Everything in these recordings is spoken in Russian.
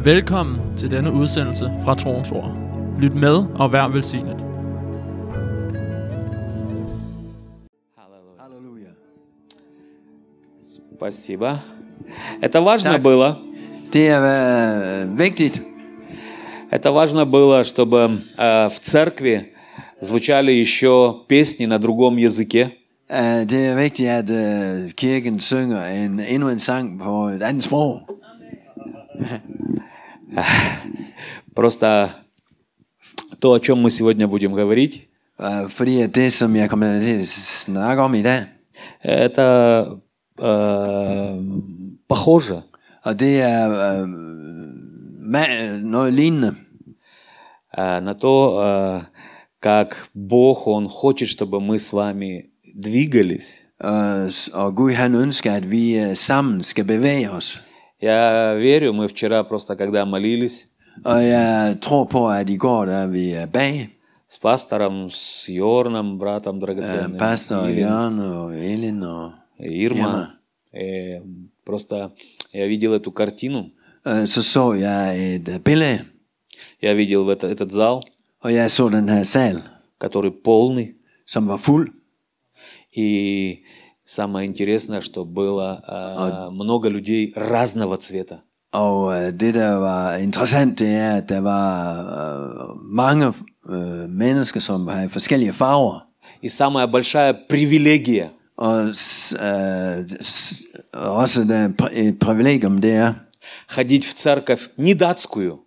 Velkommen til denne udsendelse fra Troens Ord. Lyt med og vær velsignet. Halleluja. Спасибо. Это важно Так. было. Det er øh, vigtigt, Это важно было, чтобы э, в церкви звучали еще песни на другом языке. øh, det er vigtigt, at øh, kirken synger en, endnu en sang på et andet sprog. Просто то, о чем мы сегодня будем говорить, Øh, fordi at det, som jeg kommer til at snakke om i dag, это э, похоже og det er øh, ma- noget lignende, э, на то, э, как Бог, Он хочет, чтобы мы с вами двигались. øh, og Gud han ønsker, at vi øh, sammen skal bevæge os. Я верю, мы вчера просто когда молились Og jeg tror på, at i går der er vi øh, bag, с пастором, с Йорном, братом øh, драгоценным, Ирин, Jørgen og Elin og Ирма. Э, просто я видел эту картину, så så jeg et billede, я видел это, этот зал, og jeg så den her sal, который полный. som var fuld. И самое интересное, что было э, много людей разного цвета. Og øh, det, der var interessant, det er, at der var øh, mange øh, mennesker, som havde forskellige farver. И самая большая привилегия Og øh, også pri- et privilegium, det er ходить в церковь не датскую,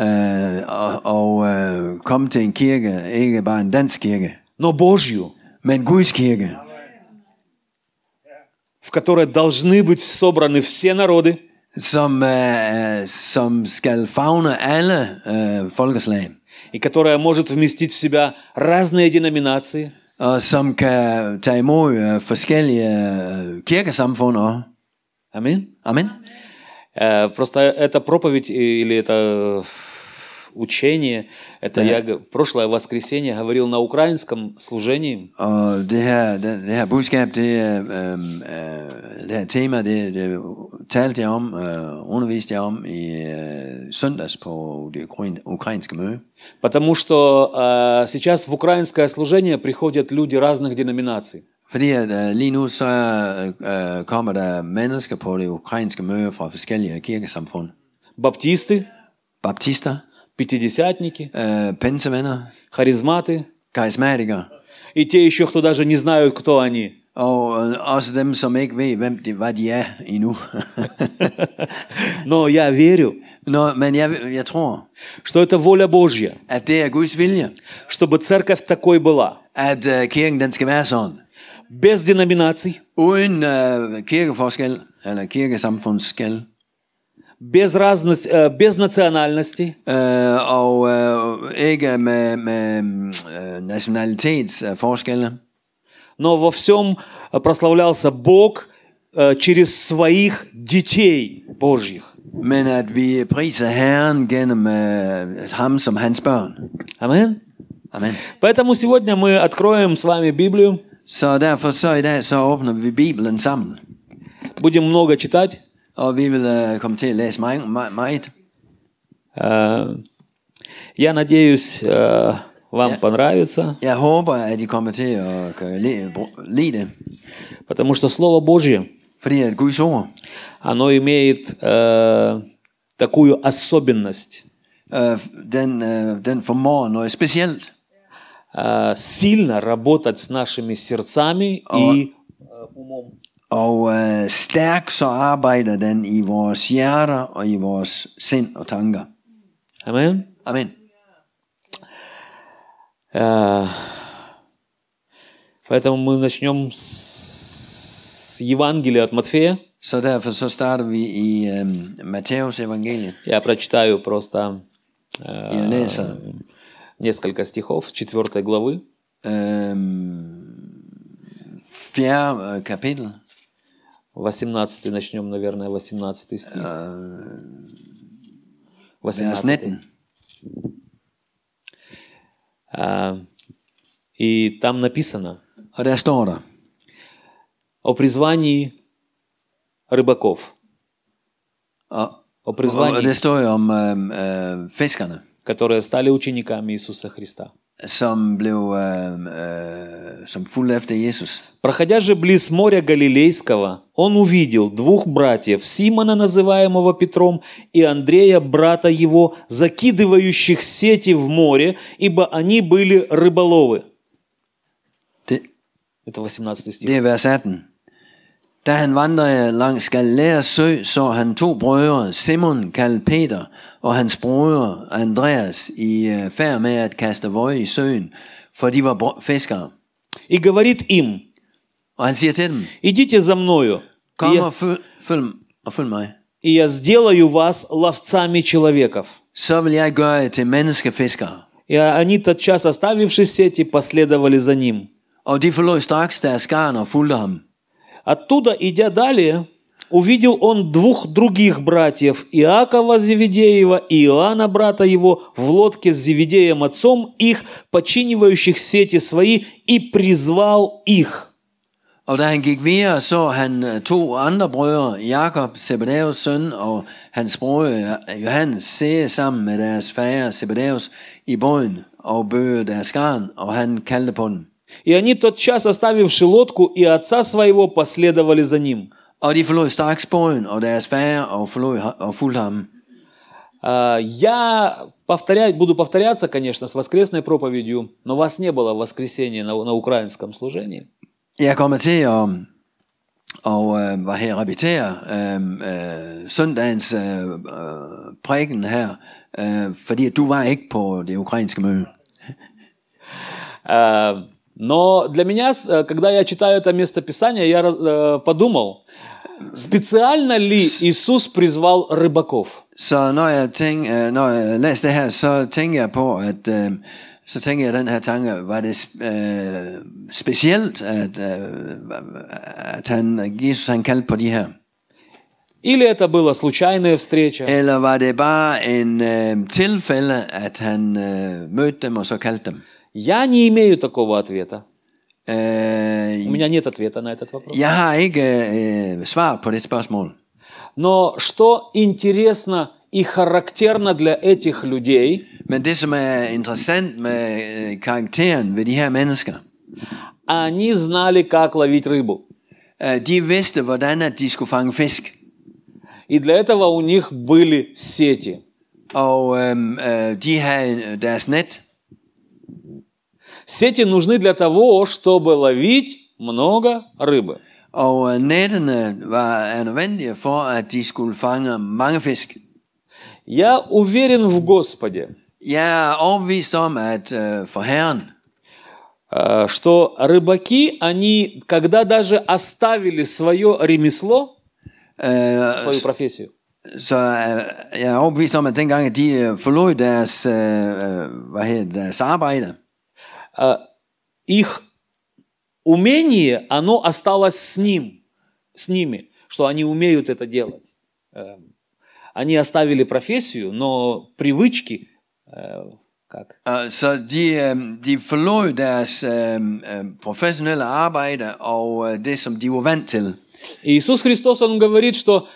øh, og, og øh, komme til en kirke, ikke bare en dansk kirke, но Божью, men Guds kirke, в которой должны быть собраны все народы, som, øh, som skal fagne alle øh, folkeslag, и которая может вместить в себя разные деноминации, og som kan tage imod øh, forskellige øh, kirkesamfund. også. Аминь. Amen. Э, Просто эта проповедь или это учение, это я г- прошлое воскресенье говорил на украинском служении. Og det her, det, det her budskab, det, er, øhm, øh, det her tema, det, det talte jeg om, øh, underviste jeg om i øh, søndags på det ukrain- ukrainske møde. Потому что э, сейчас в украинское служение приходят люди разных деноминаций. Fordi at, øh, lige nu så øh, kommer der mennesker på det ukrainske møde fra forskellige kirkesamfund. Баптисты, Baptister, пятидесятники, øh, pensevenner, харизматы karismatikere, и те еще, кто даже не знают, кто они. øh, er. Но я верю, Nå, men jeg, jeg tror, что это воля Божья, at det er Guds vilje, чтобы церковь такой была. at øh, kirken den skal være sådan. Без деноминаций, Uden øh, kirkeforskel, eller kirkesamfundsskæld, без, разность, э, без национальности, øh, og øh, ikke med, med øh, nationalitetsforskelle, но во всем прославлялся Бог э, через своих детей Божьих. men at vi priser Herren gennem øh, ham som hans børn. Амин. Amen. Поэтому сегодня мы откроем с вами Библию, Så derfor så i dag, så åbner vi Bibelen sammen. будем много читать. Og vi vil øh, komme til at læse meget. meget. Э, Я надеюсь, э, вам Я- понравится, Jeg håber, at I kommer til at kan li- br- lide det. потому что Слово Божье, Fordi at Guds ord, оно имеет э, такую особенность, øh, den, øh, den formår noget specielt. э, сильно работать с нашими сердцами и э, умом. Og øh, stærk så arbejder den i vores hjerter og i vores sind og tanker. Амин. Amen. Э, Поэтому мы начнем с Евангелия от Матфея. Så derfor så starter vi i øh, Matteus evangeliet. Я прочитаю просто э, Jeg læser несколько стихов с 4 главы. øh, fjerde øh, kapitel, 18 начнем, наверное, 18 стих. vers 18. 19. А, И там написано Og der står der, о призвании рыбаков. og, о Og призвании, det står jo om øh, øh, fiskerne, которые стали учениками Иисуса Христа. Som blev øh, øh, som fulgte efter Jesus. Проходя же близ моря Галилейского, он увидел двух братьев, Симона, называемого Петром, и Андрея, брата его, закидывающих сети в море, ибо они были рыболовы. Det, Это 18 стих. det er vers 18. Da han vandrede langs Galileas sø, så han to brødre, Simon kaldt Peter, og hans bror Andreas, i øh, færd med at kaste vøje i søen, for de var bro- fiskere. И говорит им, Og han siger til dem, идите за мною, и kom я, og følg, følg, og følg mig. и я сделаю вас ловцами человеков. Så vil jeg gøre jer til menneskefiskere. И они, тотчас оставивши сети, последовали за ним. Og de forlod straks deres garn og fulgte ham. Оттуда, идя далее, увидел он двух других братьев, Иакова Зеведеева и Иоанна, брата его, в лодке с Зеведеем отцом их, починивающих сети свои, и призвал их. Og da han gik videre, så han øh, to andre brødre, Jakob, Zebedeus søn, og hans bror øh, Johannes, se sammen med deres fader Zebedeus i båden og bøge deres garn, og han kaldte på dem. И они тотчас, оставивши лодку и отца своего, последовали за ним. Og de forlod straks båden og deres fader og, forlod, og fulgte ham. А, Я повторять, буду повторяться, конечно, с воскресной проповедью, но вас не было в воскресенье на, на украинском служении. Jeg kommer til at og, øh, hvad her, repetere øh, øh, søndagens øh, øh, prædiken her, øh, fordi du var ikke på det ukrainske møde. А, Но для меня, э, когда я читаю это местописание, я э, подумал, специально ли Иисус призвал рыбаков? Så når jeg, tænk, øh, når jeg læser det her, så tænker jeg på, at øh, så tænker jeg den her tanke, var det øh, specielt, at, øh, at han, Jesus han kaldte på de her? Или это была случайная встреча? Eller var det bare en øh, tilfælde, at han øh, mødte dem og så kaldte dem? Я не имею такого ответа. У Øh, меня нет ответа на этот вопрос. jeg har ikke øh, svar på det spørgsmål. Но что интересно и характерно для этих людей, Men det, som er interessant med øh, karakteren ved de her mennesker, они знали, как ловить рыбу. øh, de vidste, hvordan at de skulle fange fisk. И для этого у них были сети. Og øh, øh, de havde deres net. Сети нужны для того, чтобы ловить много рыбы. Og øh, nettene var er nødvendige for, at de skulle fange mange fisk. Я уверен в Господе, Jeg er overbevist om, at øh, for Herren, э, что рыбаки, они, когда даже оставили свое ремесло, øh, свою профессию, så øh, jeg er overbevist om, at dengang at de øh, forlod deres, øh, øh, hvad hedder, deres arbejde, э, их умение, оно осталось с ним, с ними, что они умеют это делать. Э, Они оставили профессию, но привычки, э, как? øh, så de, øh, de forlod deres øh, professionelle arbejde og øh, det, som de var vant til. Иисус Христос, Он говорит, что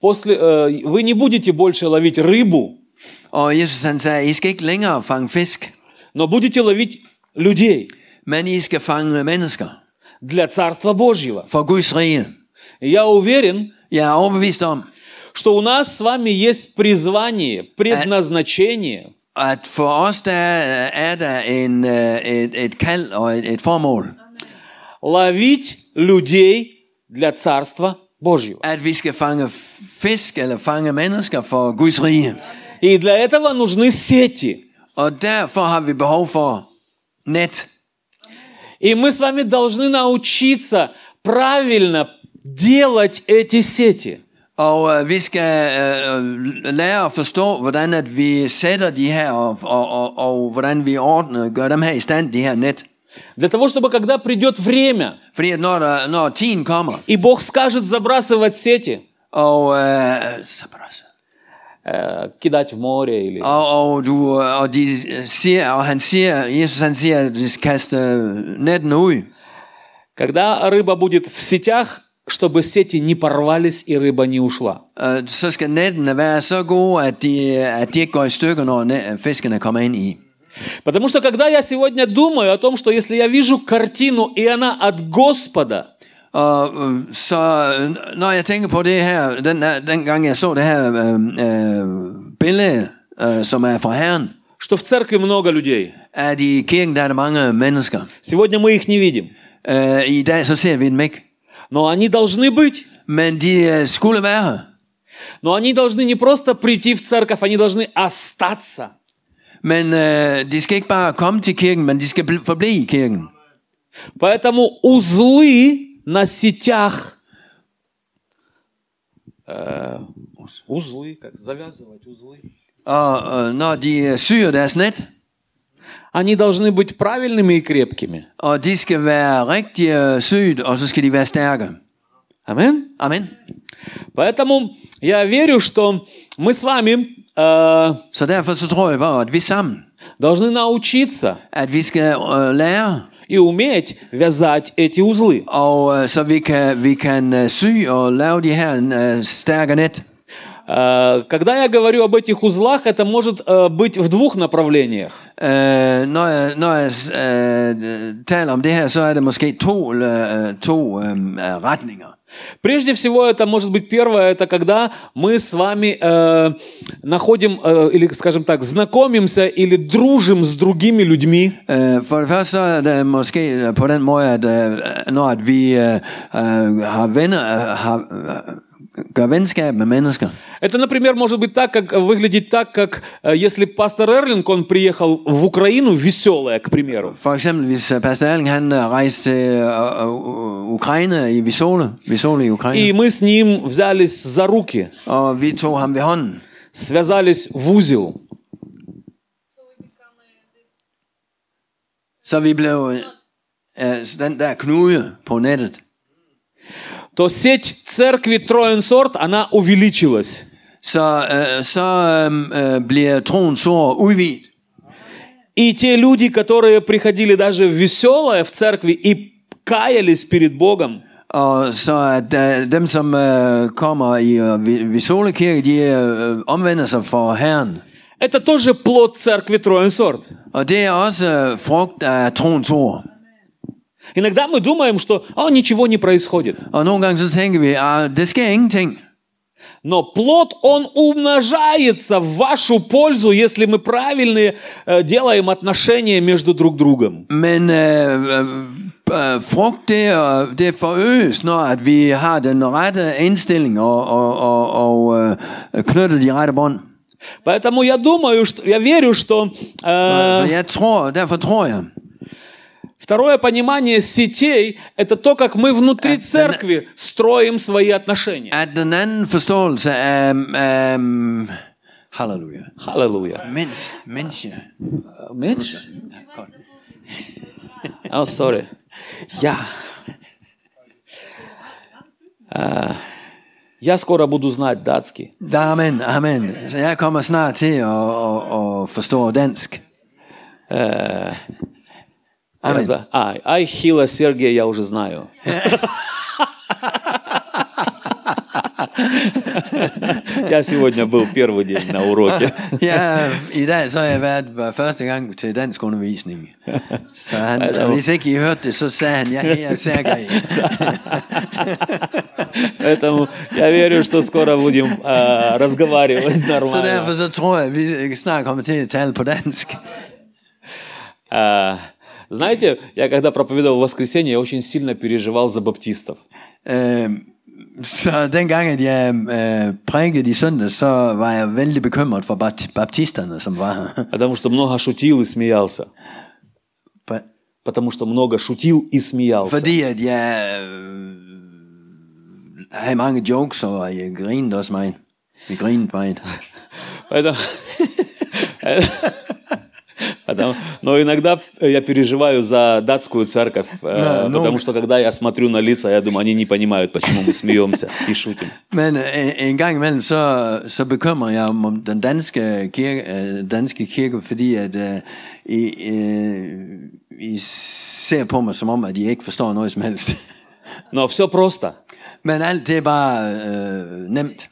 после, э, вы не будете больше ловить рыбу, Og Jesus han sagde, I skal ikke længere fange fisk, но будете ловить людей men I skal fange mennesker для Царства Божьего. for Guds rige. Я уверен, Jeg er overbevist om, что у нас с вами есть призвание, предназначение at for os der er- er der en, øh, et, et kald og et, et formål, ловить людей для Царства Божьего. at vi skal fange fisk eller fange mennesker for Guds rige. И для этого нужны сети. Og derfor har vi behov for net. И мы с вами должны научиться правильно делать эти сети. Og øh, vi skal øh, lære at forstå, hvordan at vi sætter de her, og, og, og, og hvordan vi ordner, gør dem her i stand, de her net. Для того, чтобы когда придет время, Fordi når, når tiden kommer, и Бог скажет забрасывать сети, og, øh, э, кидать в море или... og, og, du, og, de siger, og han siger, Jesus han siger, at de skal kaste netten ud. Когда рыба будет в сетях, чтобы сети не порвались и рыба не ушла. Øh, så skal nettene være så gode, at de, at de ikke går i stykker, når ne- fiskene kommer ind i. Потому что когда я сегодня думаю о том, что если я вижу картину, и она от Господа, Og øh, så øh, når jeg tænker på det her, den, den gang jeg så det her øh, øh, billede, øh, som er fra Herren, что в церкви много людей. at i kirken der er der mange mennesker. Сегодня мы их не видим. Øh, I dag så ser vi dem ikke. Но они должны быть. Men de øh, skulle være her. Но они должны не просто прийти в церковь, они должны остаться. Men øh, de skal ikke bare komme til kirken, men de skal bl- forblive i kirken. Поэтому узлы на сетях, э, узлы, как завязывать узлы, Og øh, når de øh, syr deres net, они должны быть правильными и крепкими. og de skal være rigtig øh, sygt, og så skal de være stærke. Амин. Amen. Поэтому я верю, что мы с вами э, Så derfor så tror jeg bare, at vi sammen, должны научиться at vi skal øh, lære, и уметь вязать эти узлы. og øh, så vi kan, vi kan øh, sy og lave de her øh, stærke net. Э, Когда я говорю об этих узлах, это может э, быть в двух направлениях. Øh, når jeg, når jeg øh, taler om det her, så er det måske to, øh, to øh, retninger. Прежде всего, это может быть первое, это когда мы с вами э, находим, э, или, скажем так, знакомимся или дружим с другими людьми, Øh, For gør venskab med mennesker. Это, например, может быть так, как выглядеть так, как э, если пастор Эрлинг, он приехал в Украину, веселая, к примеру. For eksempel hvis øh, Pastor Erling han øh, rejste til øh, øh, Ukraine i Visole, Visole i Ukraine, И мы с ним взялись за руки, og vi tog ham ved hånden, связались в узел. så vi blev øh, den der knude på nettet. То сеть церкви Троенсорт, она увеличилась. Så, øh, så øh, øh, bliver troens ord udvidet. И те люди, которые приходили даже в веселое в церкви и каялись перед Богом, Og så at øh, dem, som øh, kommer i øh, Vi- Visole Kirke, de øh, omvender sig for Herren. это тоже плод церкви Троенсорт. Og det er også øh, frugt af troens ord. Иногда мы думаем, что «А, ничего не происходит. Og nogle gange så tænker vi, at det sker ingenting. Но плод, он умножается в вашу пользу, если мы правильные э, делаем отношения между друг другом. Men øh, øh, øh, frugt, det, øh, det forøges, når at vi har den rette indstilling og, og, og, og øh, knytter de rette bånd. Поэтому я думаю, что я верю, что э, jeg tror, derfor tror jeg, второе понимание сетей это то, как мы внутри церкви строим свои отношения. at den anden forståelse af, af halleluja, Аллилуйя. mens, mens jeg, Меньше? godt. О, sorry. Я. А, Я скоро буду знать датский. Da, amen, amen. Så jeg kommer snart til at, at, at forstå dansk. Я Amen. за- А, Айхила Сергия я уже знаю. Я сегодня был первый день на уроке. Ja, i dag så har jeg været var første gang til dansk undervisning. Så han, Ja, det var- hvis ikke I hørte det, så sagde han, jeg er Sergej. Поэтому я верю, что скоро будем а, разговаривать Så derfor нормально. så tror jeg, at vi snart kommer til at tale på dansk. А, Знаете, я когда проповедовал в воскресенье, я очень сильно переживал за баптистов. Øh, så dengang, at jeg øh, prædikede i søndag, så var jeg vældig bekymret for bapt- baptisterne, som var her. Потому что много шутил и смеялся. Потому что много шутил и смеялся. Fordi at jeg øh, havde mange jokes, og jeg grinede også meget. Vi grinede meget. Поэтому... Но иногда я переживаю за датскую церковь, э, ну- потому что когда я смотрю на лица, я думаю, они не понимают, почему мы смеемся и шутим. Men øh, en gang imellem, så, så bekymrer jeg om, den danske kirke, øh, danske kirke fordi at øh, I, øh, I ser på mig som om, at I ikke forstår noget som helst. Но все просто. Men alt det er bare øh, nemt.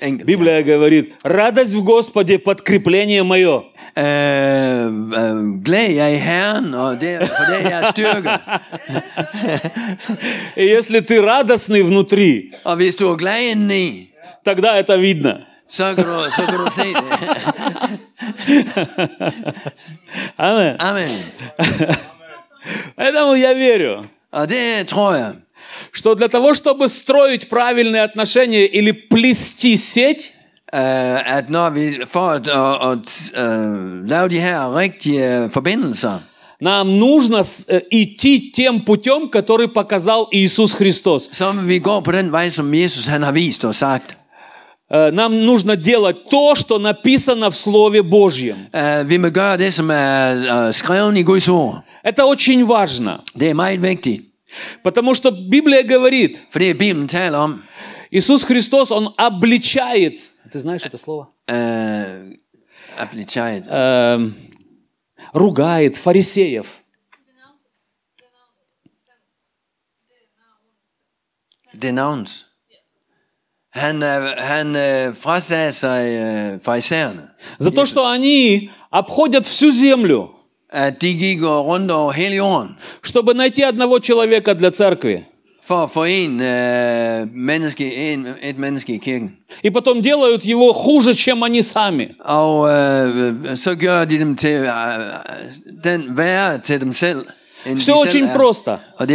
Библия говорит, радость в Господе – подкрепление мое. Øh, øh, i Herren, det, det er. И если ты радостный внутри, Og hvis du er glad indeni, тогда это видно. så kan du, så kan du se det. Амен. Amen. Поэтому я верю, det tror jeg, что для того, чтобы строить правильные отношения или плести сеть, øh, at når vi for at, at, at øh, lave de her rigtige forbindelser, нам нужно э, идти тем путем, который показал Иисус Христос. så vil vi gå på den vej, som Jesus han har vist og sagt. Э, Нам нужно делать то, что написано в Слове Божьем. Vi må gøre det, som er skrevet i Guds ord. Это очень важно, Det er meget vigtigt, потому что Библия говорит, for det Bibelen taler om. Иисус Христос, Он обличает, ты знаешь это слово? Uh, applicate. Эм, ругает фарисеев. Denounce. Han, uh, han uh, frasagde sig farisæerne, За то, что они обходят всю землю, чтобы найти одного человека для церкви. uh. И потом делают его хуже, чем они сами. Uh, uh, Все очень er. просто. Er,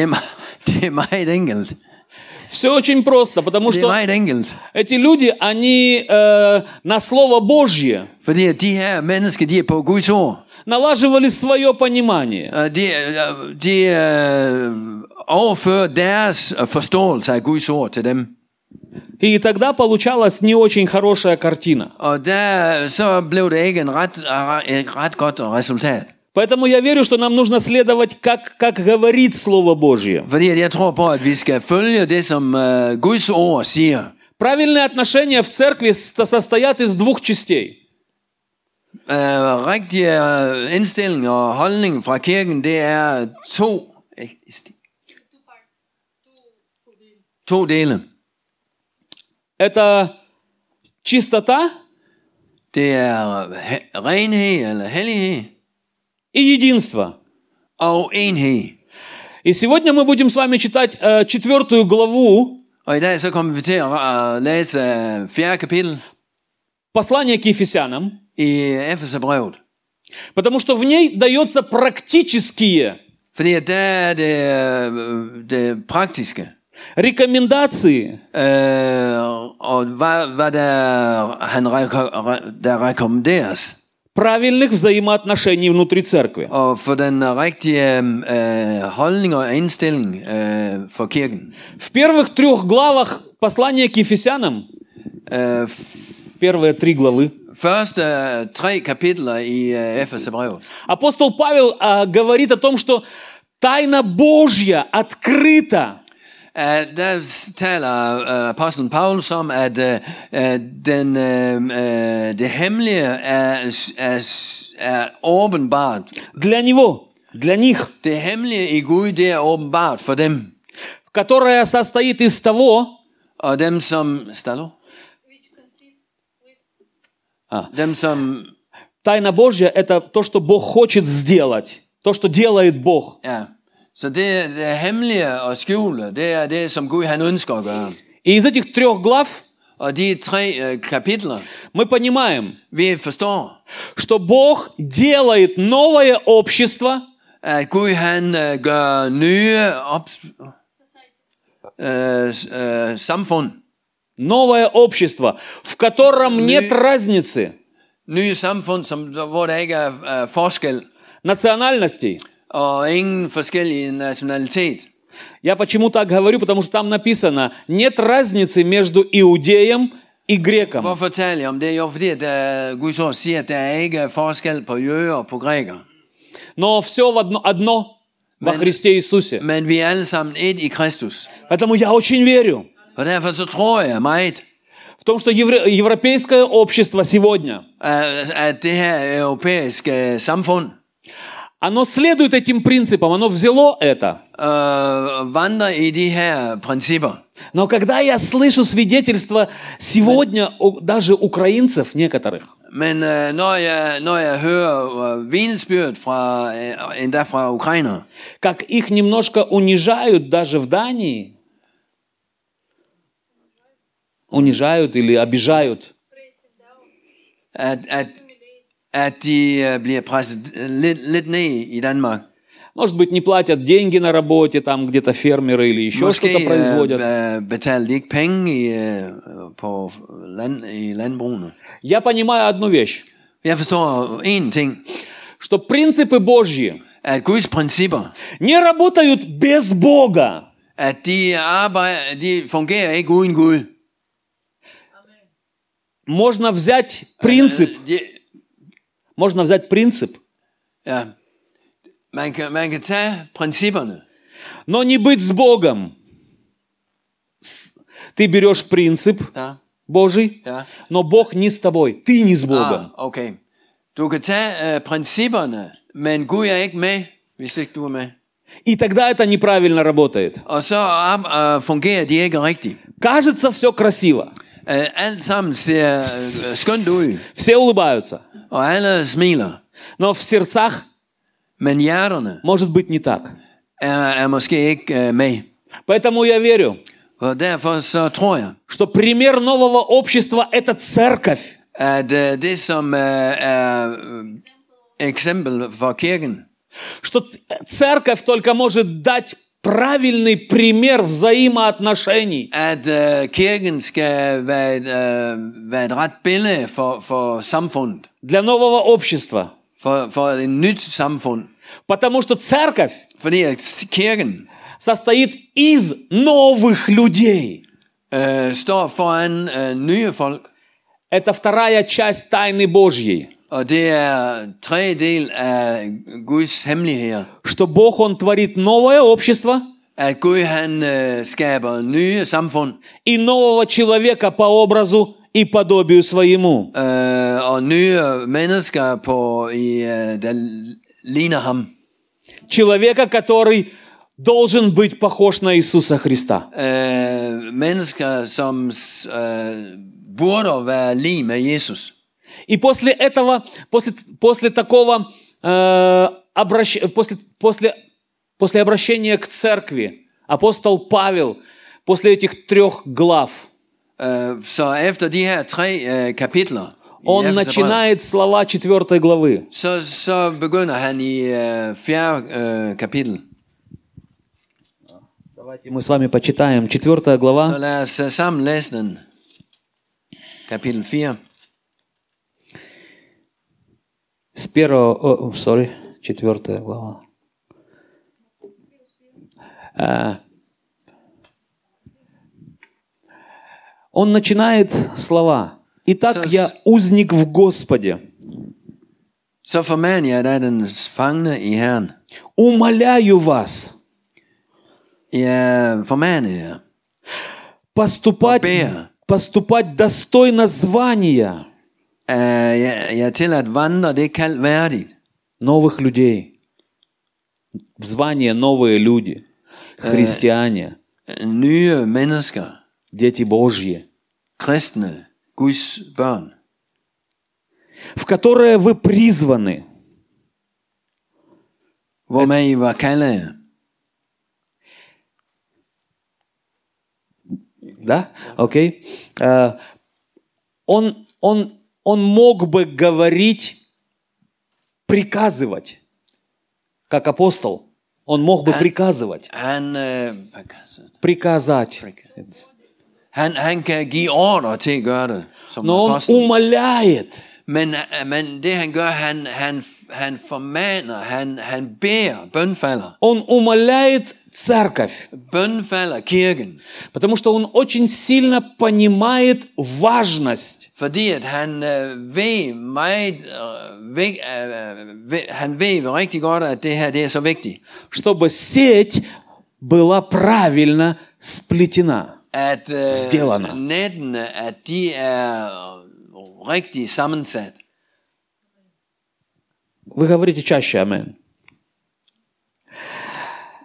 er. Все очень просто, потому er что эти люди, они э, на Слово Божье Fordi de her mennesker, de er på Guds ord. Налаживали свое понимание. De, øh, de øh, overfører deres øh, forståelse af Guds ord til dem. И тогда получалась не очень хорошая картина. Og der, så blev det ikke en ret, et ret godt resultat. Поэтому я верю, что нам нужно следовать, как, как говорит Слово Божье. Fordi at jeg tror på, at vi skal følge det, som Guds ord siger. Правильные отношения в церкви состоят из двух частей. Øh, rigtige øh, indstilling og holdning fra kirken, det er to, to dele. Это чистота Det er he- renhed eller hellighed и единство. og enhed. И сегодня мы будем с вами читать э, четвертую главу Og i dag så kommer vi til at øh, læse øh, fjerde kapitel Послания к Ефесянам, i Efeserbrevet. потому что в ней дается практические Fordi der er det, det praktiske. рекомендации, Øh, og hvad, hvad der, han der rekommenderes. правильных взаимоотношений внутри церкви. Og for den rigtige øh, holdning og indstilling øh, for kirken. В первых трех главах послания к Ефесянам, Øh, первые три главы, første øh, tre kapitler i øh, Efeserbrevet. апостол Павел а, говорит о том, что тайна Божья открыта. Uh, der taler uh, apostlen Paulus om, at uh, uh, den, uh, uh, det hemmelige er, er, er åbenbart. для него, для них, Det hemmelige i Gud, det er åbenbart for dem. которая состоит из того, Og dem som... Stallo? А, тайна Божья – это то, что Бог хочет сделать, то, что делает Бог. Ja. Så det, det hemmelige og skjule, det er det, som Gud han ønsker at gøre. И из этих трех глав Og de tre uh, kapitler, мы понимаем, vi forstår, что Бог делает новое общество, at Gud han uh, gør nye op, uh, uh, samfund, новое общество, в котором нет разницы nye samfund, som, hvor der ikke er uh, forskel, национальностей. og ingen forskellige nationalitet. Я почему так говорю? Потому что там написано, нет разницы между иудеем и греком. Hvorfor taler jeg om det? Jo, fordi at, uh, Guds ord siger, at der er ikke forskel på jøder og på grækere. Но все в одно, одно во Христе Иисусе. Men vi er alle sammen et i Kristus. Поэтому я очень верю Og derfor så tror jeg meget, в том, что евре- европейское общество сегодня, at, at det her europæiske samfund оно следует этим принципам, оно взяло это. øh, vandrer i de her principper. Но когда я слышу свидетельства сегодня у- даже украинцев некоторых, Men øh, når, jeg, når jeg hører øh, fra, øh, endda fra ukrainer, как их немножко унижают даже в Дании, унижают или обижают, at, at, at de øh, bliver presset øh, lidt, lidt ned i Danmark. может быть, не платят деньги на работе, там где-то фермеры или еще что-то производят. øh, øh, øh. Я понимаю одну вещь, én ting, что принципы Божьи не работают без Бога. at de, arbejder, de fungerer ikke uden Gud. Можно взять принцип, можно взять принцип, но не быть с Богом. Ты берешь принцип Божий, но Бог не с тобой, ты не с Богом. Okay. Du kan tage øh, principperne, men Gud er ikke med, hvis ikke du er med. И тогда это неправильно работает. Og så øh, fungerer de ikke rigtigt. Кажется, все красиво. Øh, øh, Все улыбаются. Но в сердцах может быть не так. er, er øh. Поэтому я верю, что пример нового общества – это церковь. øh, øh, er øh, Что церковь только может дать правильный пример взаимоотношений. at øh, kirken skal være et, øh, være et ret billede for, for samfundet, для нового общества. for, for et nyt samfund. Потому что церковь Fordi kirken состоит из новых людей. øh, står foran nye folk, Это вторая часть тайны Божьей. Og det er tredje del af Guds hemmeligheder. Что Бог, Он творит новое общество At Gud han øh, skaber nye samfund, и нового человека по образу и подобию своему. øh, og nye mennesker, på, i, øh, der ligner ham. Человека, который должен быть похож на Иисуса Христа. Øh, mennesker, som øh, burde være lige med Jesus. И после этого, после, после такого э, обращ- после, после, после обращения к церкви, апостол Павел, после этих трех глав, Øh, så efter de her tre øh, kapitler, он начинает слова 4 главы. så, så begynder han i øh, fjerde øh, kapitel. Давайте мы с вами почитаем 4 глава, Så lad os øh, sammen læse den. Kapitel 4. С первого, о, sorry, 4 глава. А, Он начинает слова. Итак, Со- я узник в Господе. Så formaner jeg dig, den fangne i Herren. Умоляю вас Jeg formaner jer. поступать, поступать достойно звания новых людей. В звание новые люди, христиане, Nye mennesker, дети Божьи, børn, в которые вы призваны. Да? Окей? Э, Он, он, он мог бы говорить, приказывать, как апостол. Он мог бы приказывать, øh, kan jeg sige? приказать. han, han kan give ordre til at gøre det som Но он apostel. умоляет. Men, øh, men det han gør, han, han, han formaner, han, han beder, bønfalder. Он умоляет церковь, потому что он очень сильно понимает важность øh, øh, øh, er чтобы сеть была правильно сплетена. Øh, er sammensat. Вы говорите чаще «Амен».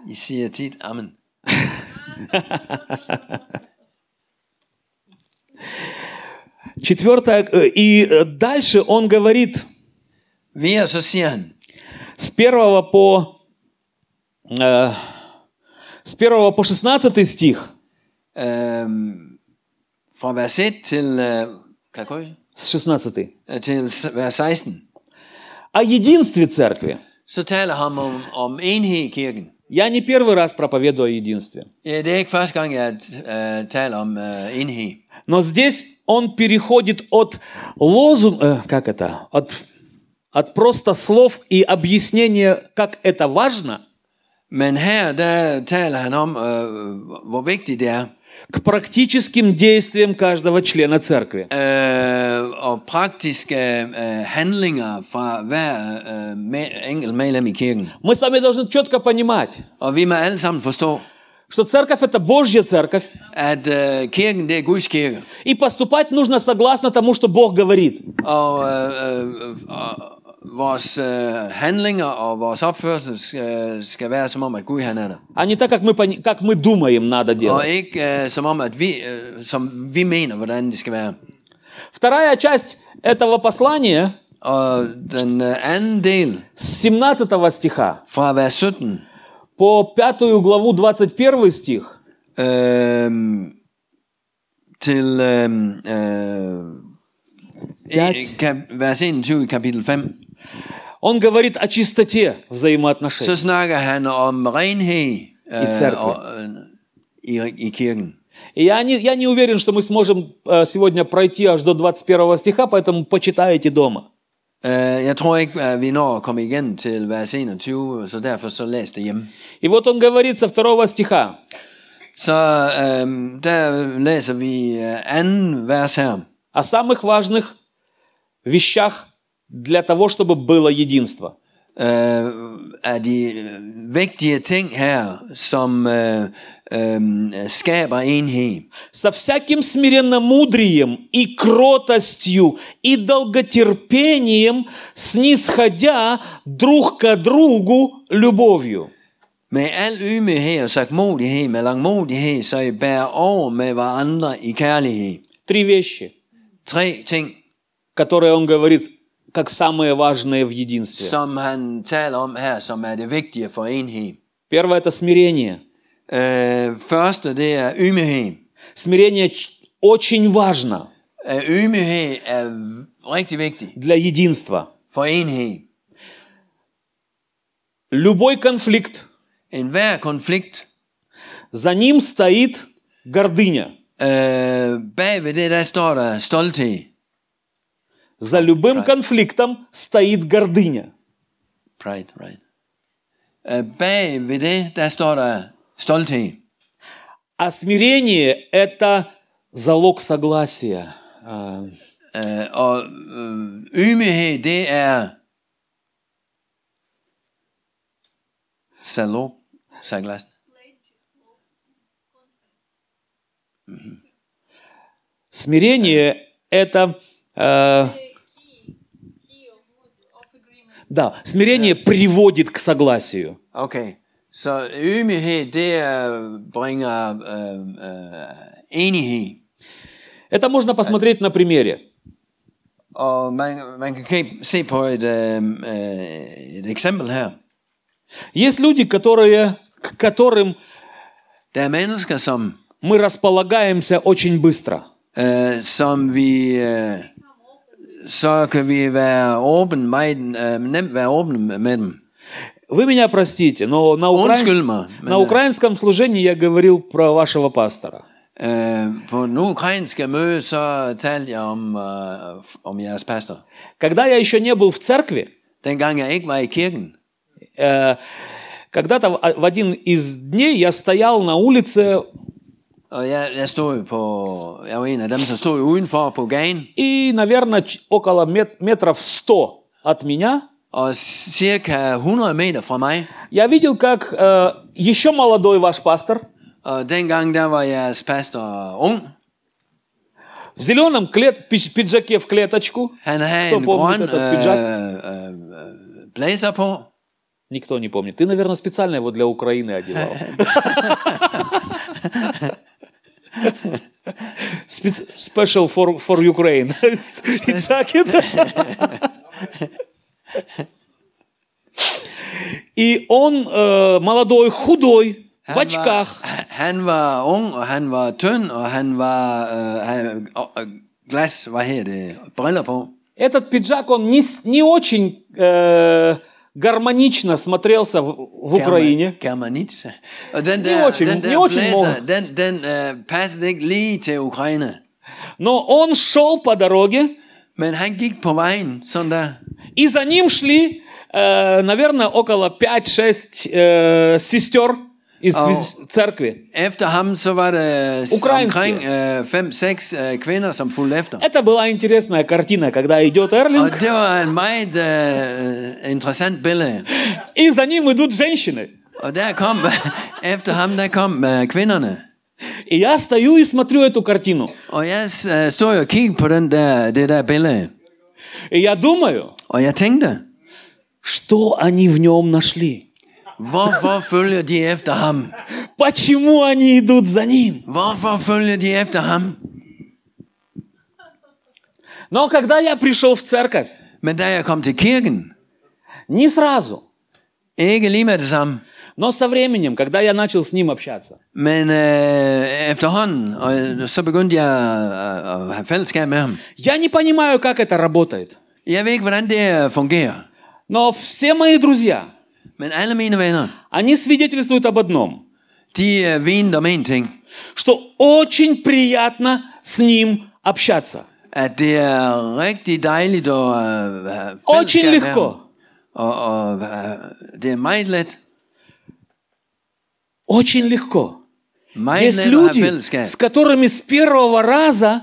I siger tit, amen. Четвертое, э, и э, дальше он говорит с первого по, э, с первого по 16 стих, fra vers 1 til, øh, kan jeg gå? с 16, Øh, til vers 16, о единстве церкви. så taler han om, om enhed i kirken. Я не первый раз проповедую о единстве. Ja, det er ikke første gang, jeg øh, taler om øh, enhed. Но здесь он переходит от лозунга, как это, от, от просто слов и объяснения, как это важно, Men her, der taler han om, øh, hvor vigtigt det er. К практическим действиям каждого члена церкви. Øh, og praktiske øh, handlinger fra hver øh, me- enkelt medlem i kirken. Мы с вами должны четко понимать, Og vi må alle sammen forstå, что церковь это Божья церковь, at kirken det er Guds kirke. и поступать нужно согласно тому, что Бог говорит. Og, øh, øh, og vores øh, handlinger og vores opførsel skal, skal være som om, at Gud han er der. А не так, как мы, пони- как мы думаем надо Og делать. ikke øh, som om, at vi, øh, som vi mener, hvordan det skal være. Вторая часть этого послания Og den øh, anden del с 17 стиха fra vers 17 по 5 главу 21 стих øh, til øh, øh, i- kap- vers 21 i kapitel 5, Он говорит о чистоте взаимоотношений. så snakker han om renhed церкви. øh, øh, i, i kirken. И я не, я не уверен, что мы сможем э, сегодня пройти аж до 21 стиха, поэтому почитайте дома. Øh, jeg tror ikke, vi når at komme igen til vers 21, så derfor så læs det hjemme. И вот он говорит со второго стиха. Så øh, der læser vi øh, anden vers her. о самых важных вещах для того, чтобы было единство. Øh, af de øh, vigtige ting her, som øh, øh, skaber enhed. Со всяким смиренномудрием и кротостью и долготерпением, снисходя друг к другу любовью. Med al ydmyghed og sagtmodighed, med langmodighed, så I bærer over med hverandre i kærlighed. Три вещи, Tre ting, которые он говорит как самые важные в единстве. som han taler om her, som er det vigtige for enhed. Первое – это смирение. Øh, første, det er ydmyghed. Смирение очень важно Øh, er rigtig vigtig для единства. for enhed. Любой конфликт, konflikt, за ним стоит гордыня. øh, bag ved det, der står der stolthed. За любым конфликтом стоит гордыня. Pride, right. Øh, bag ved det, der står der stolthed. А смирение – это залог согласия. А, Øh, og øh, ydmyghed, det er salop, saglas. Смирение – это… э, да, смирение приводит к согласию. Okay, så ydmyghed, det er, bringer øh, øh, enighed. Это можно посмотреть на примере. Og man, man kan ke- se på et, øh, øh, et eksempel her. Есть люди, которые, к которым Der er mennesker, som, мы располагаемся очень быстро. øh, som vi... Øh, så kan vi være åben, meget, øh, nemt være åbne med dem. Вы меня простите, но на, Уншкиль ма, на men, украинском служении я говорил про вашего пастора. Øh, på den ukrainske møde, så talte jeg om, øh, om jeres pastor. Когда я еще не был в церкви, Dengang jeg ikke var i kirken, э, когда-то в в один из дней я стоял на улице og jeg, jeg stod jo på, jeg var en af dem, som stod udenfor på gaden, И, наверное, около мет- метров 100 от меня og cirka 100 meter fra mig, я видел, как э, еще молодой ваш пастор og dengang der var jeres pastor ung, в зеленом клет, пиджаке в клеточку. han havde Кто en помнит grøn этот пиджак? øh, øh, øh, blazer på, Никто не помнит. Ты, наверное, специально его для Украины одевал. Special for, for Ukraine. Пиджаки, да. И он э, молодой, худой, в очках. var, han var ung, og han var tynd, og han var øh, han, øh, glas, hvad hedder det, briller på. Этот пиджак, он не, не очень э, гармонично смотрелся в, в Украине. Og den Не der, очень- den не der очень blæser, много. den, den passede ikke lige til Ukraine. Но он шел по дороге, Men han gik på vejen, sådan der. и за ним шли, э, наверное, около 5-6 э, сестер из из церкви. Efter ham, så var der øh, Ukrainske. omkring øh, fem-seks øh, kvinder, som fulgte efter. Это была интересная картина, когда идет Og Эрлинг, det var en meget øh, interessant billede. и за ним идут женщины. Og der kom, efter ham, der kom øh, kvinderne. И я стою и смотрю эту картину. Og jeg øh, stod jo og kiggede på den der, det der billede. И я думаю, Og jeg tænkte, что они в нем нашли? Почему они идут за ним? Но когда я пришел в церковь, kirken, не сразу, но со временем, когда я начал с ним общаться, men øh, efterhånden, og øh, så jeg med ham. я не понимаю, как это работает. Jeg ved ikke, hvordan det øh, fungerer, Но все мои друзья, men alle mine venner, они свидетельствуют об одном, de øh, vinede om en ting, что очень приятно с ним общаться. at det er rigtig dejligt at øh, have Очень легко. ham. Og, og øh, det er meget let, Очень легко. Есть люди, с которыми с первого раза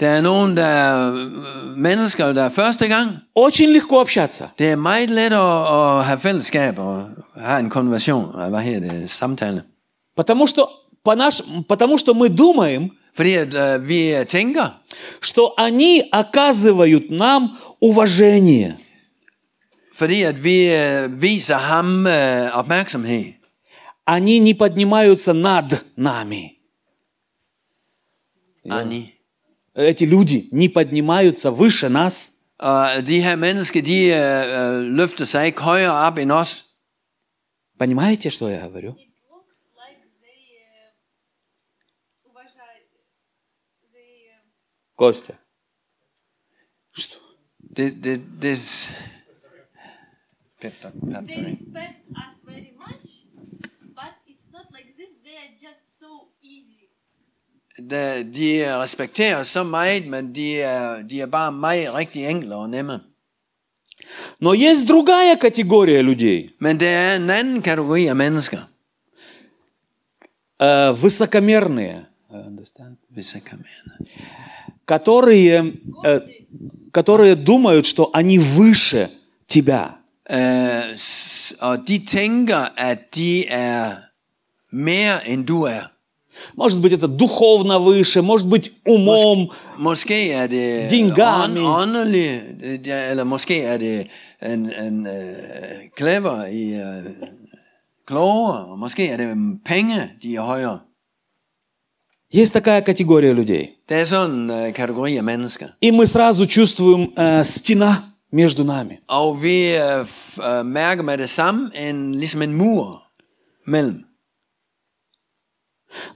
Der er nogen, der er øh, mennesker, der er første gang. очень легко общаться. Det er meget let at, at have fællesskab og have en konversation, eller hvad hedder det, samtale. Потому что, по наш, потому что мы думаем, Fordi at øh, vi øh, tænker, что они оказывают нам уважение. fordi at vi øh, viser ham øh, opmærksomhed. Они не поднимаются над нами. Annie. Эти люди не поднимаются выше нас. Og de her mennesker, de øh, øh, løfter sig ikke højere op end os. Понимаете, что я говорю? Looks like they uh, they uh, Костя. Det, det, they Peter. respect us very much, De, de respekterer så meget, men de er, de er bare meget rigtig enkle og nemme. Но есть другая категория людей, Men der er en anden kategori af mennesker, э, высокомерные, э, understand? mene. которые, э, которые думают, что они выше тебя. Øh, s- og de tænker, at de er mere end du er. Может быть, это dуховно выше, может быть, умом. Måske er det Деньгами. ånd, øh, ja, eller måske er det en, en uh, clever i uh, klogere, og måske er det penge, de er højere. Есть такая категория людей. Der er sådan en uh, kategori af mennesker. И мы сразу чувствуем э, стена между нами. Og vi uh, uh, mærker med det samme, en, ligesom en mur mellem.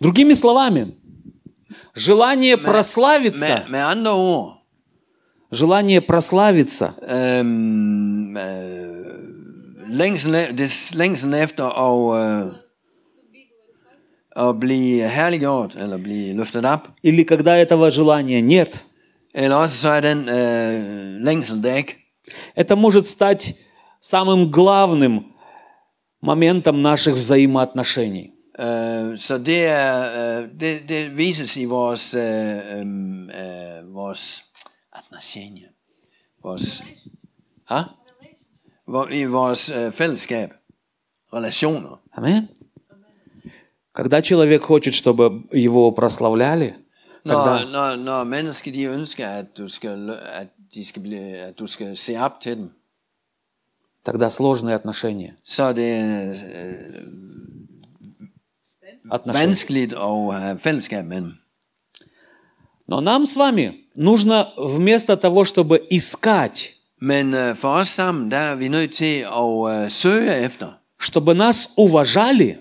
Другими словами, желание прославиться, желание прославиться øhm, længsel, det længsel efter at, at blive herliggjort, eller blive løftet op. или когда этого желания нет, Eller også så er den længsel der ikke. это может стать самым glавным моментом наших взаимоотношений. Øh, så det, er, øh, det, det vises i vores, øh, øhm, øh, vores отношения, vores, ha? Hvor, i vores øh, fællesskab, relationer. Амин. Когда человек хочет, чтобы его прославляли, Når, тогда, når, når mennesker de ønsker, at du skal, lø- at de skal, blive, at du skal se op til dem, тогда сложные отношения. så er det øh, отношения. vanskeligt at have fællesskab med dem. Но нам с вами нужно вместо того, чтобы искать, Men øh, for os sammen, der er vi nødt til at øh, søge efter, чтобы нас уважали,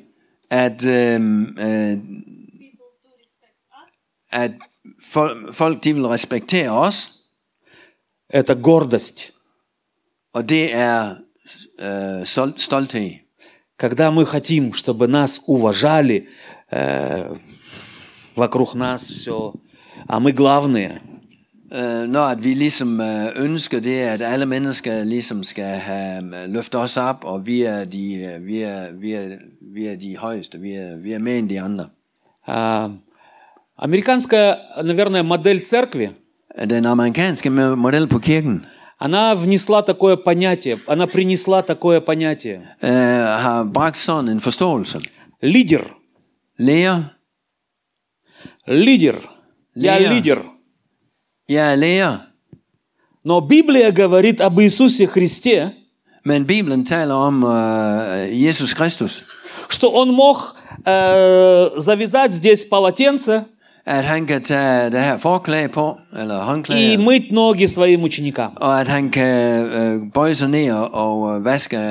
at, øh, øh, us. at folk, folk de vil respektere os, это гордость. og det er øh, sol- stolthed. Когда мы хотим, чтобы нас уважали, э, вокруг нас все, а мы главные. Øh, når at vi ligesom øh, ønsker det, at alle mennesker ligesom skal have øh, løftet os op, og vi er de, øh, vi er, vi er, vi er de højeste, vi er, vi er mere end de andre. А, Американская, наверное, модель церкви, Den amerikanske mo- model på kirken она внесла такое понятие, она принесла такое понятие. har bragt sådan en forståelse. Лидер. Læger, Лидер. Я Лидер. jeg er læger, Но Библия говорит об Иисусе Христе, men Bibelen taler om øh, Jesus Kristus, что он мог э, завязать здесь полотенце at han kan tage det her forklæde på, eller и мыть ноги своим ученикам. og at han kan øh, bøje sig ned og, og øh, vaske øh,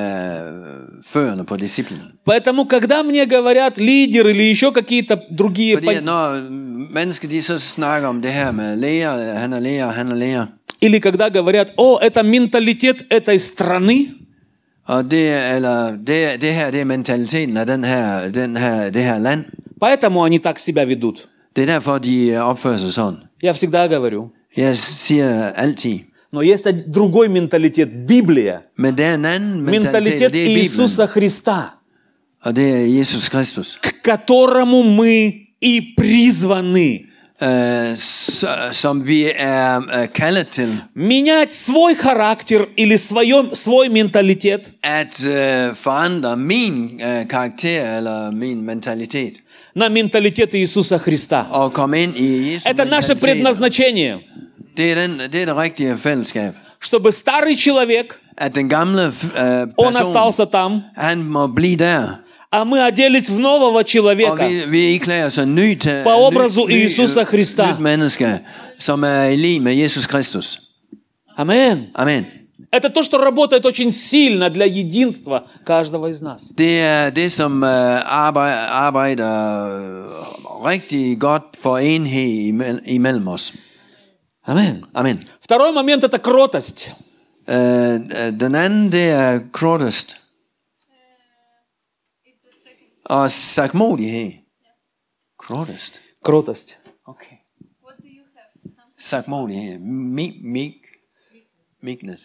fødderne på disciplen. Поэтому, когда мне говорят лидер или еще какие-то другие... Fordi пон- at når mennesker de så snakker om det her med læger, han er læger, han er læger, Или когда говорят, о, это менталитет этой страны, og det, eller det, det her, det er mentaliteten af den her, den her, det her land. поэтому они так себя ведут. Det er derfor, de øh, opfører sig sådan. Я всегда говорю. Jeg siger altid, Но есть другой менталитет, Библия. men det er en anden mentalitet, Менталитет det er Bibelen, Иисуса Христа, og det er Jesus Kristus, к которому мы и призваны. øh, som vi er øh, kaldet til Менять свой характер или свое, свой менталитет at øh, forandre min øh, karakter eller min mentalitet, на менталитет Иисуса Христа. Это наше предназначение, Det er, den, det er det rigtige fællesskab. чтобы старый человек, At den gamle øh, он остался там, han må blive der, а мы оделись в нового человека. vi, vi ny, På образу Иисуса Христа. nyt menneske, som er i lige med Jesus Kristus. Амен. Amen. Это то, что работает очень сильно для единства каждого из нас. Det er det, som øh, arbejder, arbejder øh, rigtig godt for enhed imel- imellem os. Амен. Amen. Второй момент – это кротость. Øh, øh, den anden, det er krotest It's a second. og sagmodighed. Krotest. Кротость. Okay. What do you have? Something. Sagmodighed. Meek, meek, meekness.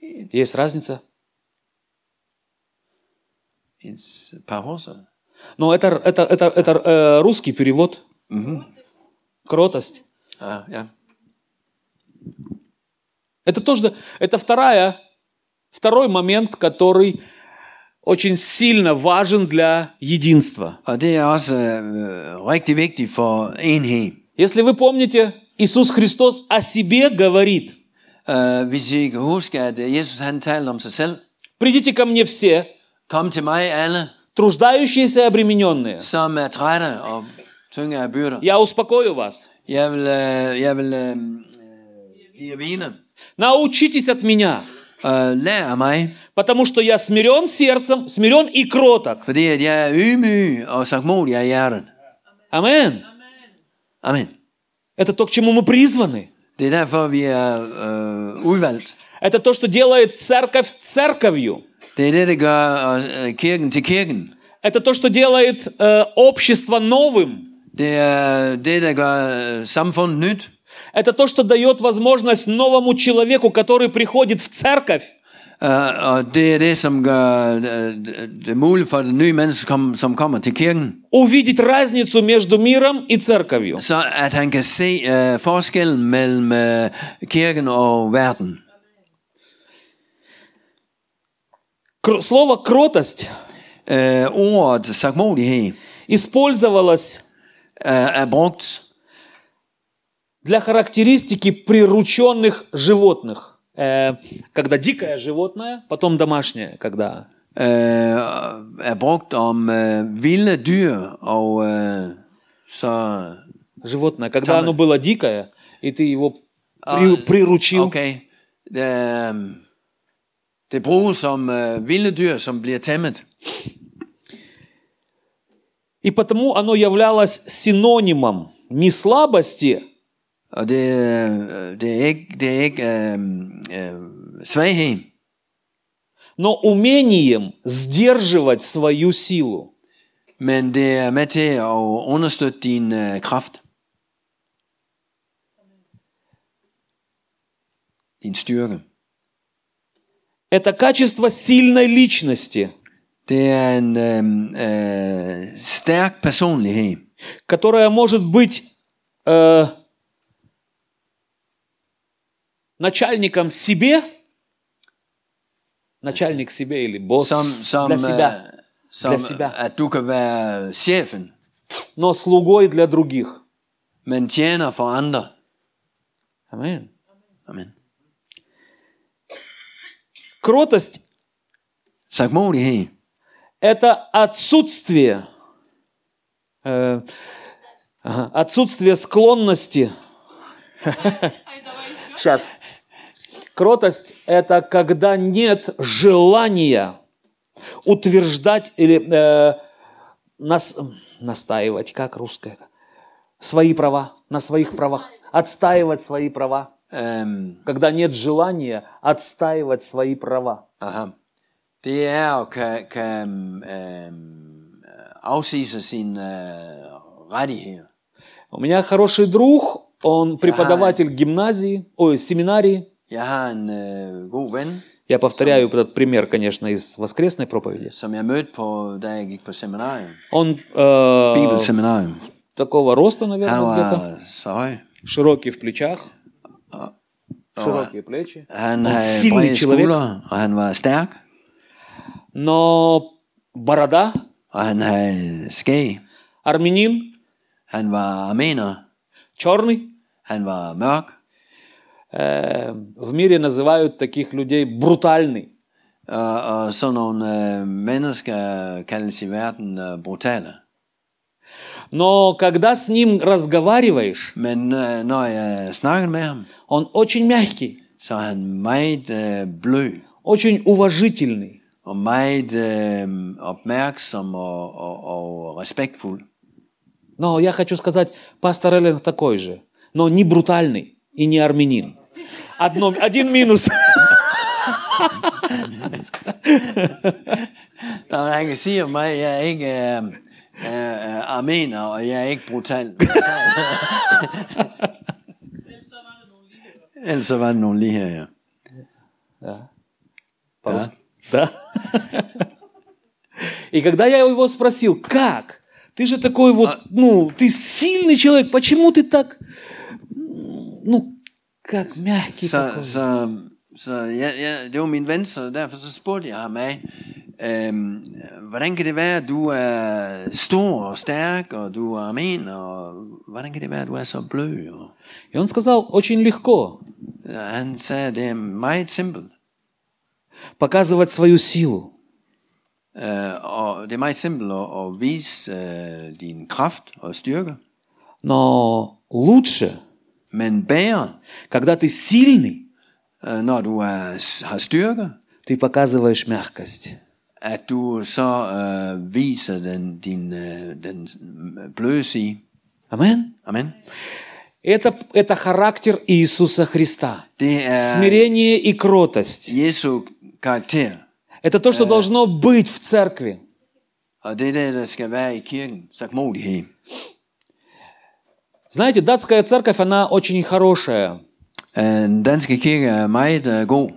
Есть разница. Но это, это, это, это э, русский перевод. Кротость. Ja, ja. Это тоже, это вторая, второй момент, который очень сильно важен для единства. Er øh. Если вы помните, Иисус Христос о себе говорит, Uh, hvis I kan huske, at øh, Jesus han talte om sig selv. «Придите ко мне все, Kom til mig alle, труждающиеся и обремененные, som er trætte og tynge af byrder. я успокою вас. Jeg vil, øh, jeg vil øh, øh, give jer hvile. Научитесь от меня, Uh, lær af mig, потому что я смирен сердцем, смирен и кроток». fordi at jeg er ydmyg og sagmodig af hjertet. Амен. Amen. Это то, к чему мы призваны. Det er derfor, vi er øh, udvalgt. Это то, что делает церковь церковью. Det er det, der gør øh, kirken til kirken. Это то, что делает э, общество новым. Det er det, der gør samfundet nyt. Это то, что дает возможность новому человеку, который приходит в церковь, Uh, og det er det, som gør uh, det er muligt for den nye menneske, som, som kommer til kirken, увидеть разницу между миром и церковью. så at han kan se uh, forskellen mellem uh, kirken og verden. Кр- Слово «кротость» Uh, ordet sagmodighed использовалось uh, er brugt для характеристики прирученных животных. Э, когда дикое животное, потом домашнее, когда øh, er brugt om øh, vilde dyr, og øh, så... Животное, когда оно было дикое, и ты его Ah, при- приручил, Okay. Øh, det bruges som øh, vilde dyr, som bliver tæmmet. и потому оно являлось синонимом не слабости, Og det, øh, det er ikke, det er ikke øh, øh, svaghed, но умением сдерживать свою силу. men det er med til at understøtte din øh, kraft. Din styrke. Это качество сильной личности, Det er en øh, øh, stærk personlighed, которая может быть э, начальником себе, начальник себе или босс som, som, для себя, øh, som Для себя. at du kan være chefen, но слугой для других. men tjener for andre. Амин. Amen. Кротость Sagmodighed, – это отсутствие, э, отсутствие склонности. Сейчас. Кротость – это когда нет желания утверждать или э, нас- настаивать, как русское, свои права, на своих правах, отстаивать свои права. øhm, Когда нет желания отстаивать свои права. det er at kan, kan øhm, afsige sig sine øh, rettigheder. У меня хороший друг, он преподаватель гимназии, ой, семинарии. Jeg har en øh, god ven, Я повторяю этот пример, конечно, из воскресной проповеди. Он э, такого роста, наверное, где-то, широкий в плечах, широкие плечи. Он сильный человек, но борода, армянин, черный. Э, в мире называют таких людей брутальный. og sådan nogle øh, mennesker kaldes i verden brutale. Но когда с ним разговариваешь, Men øh, når jeg med ham, он очень мягкий, så er han meget øh, blød, очень уважительный. og meget øh, opmærksom og, og, og respektfuld. Но я хочу сказать, пастор Эллен такой же, но не брутальный и не армянин. Одно, один минус. Nå, han kan sige om mig, at jeg er ikke øh, øh, øh, armener, og jeg er ikke brutal. Ellers så var det nogle lige her, ja. По-русски. Да. И когда я его спросил, как? Ты же такой вот, ну, ты сильный человек, почему ты так, ну, как мягкий Så, такой? så, så jeg, jeg, det var min ven, så derfor så spurgte jeg ham af, øhm, hvordan kan det være, at du er stor og stærk, og du er armener, og hvordan kan det være, at du er så blød? Og, И он сказал, очень легко han sagde, det er meget simpelt. показывать свою силу. Øh, og det er meget simpelt at, at vise øh, din kraft og styrke. Но лучше, Men bedre, когда ты сильный, øh, når du er, har styrke, ты показываешь мягкость. at du så øh, viser den, din øh, den bløde side. Амен. Amen. Это, это характер Иисуса Христа. Er Смирение и кротость. Jesu karakter. Это то, что должно быть в церкви. Og det er det, der skal være i kirken. Sagmodighed. Знаете, датская церковь, она очень хорошая. Øh, Den danske kirke er meget øh, god.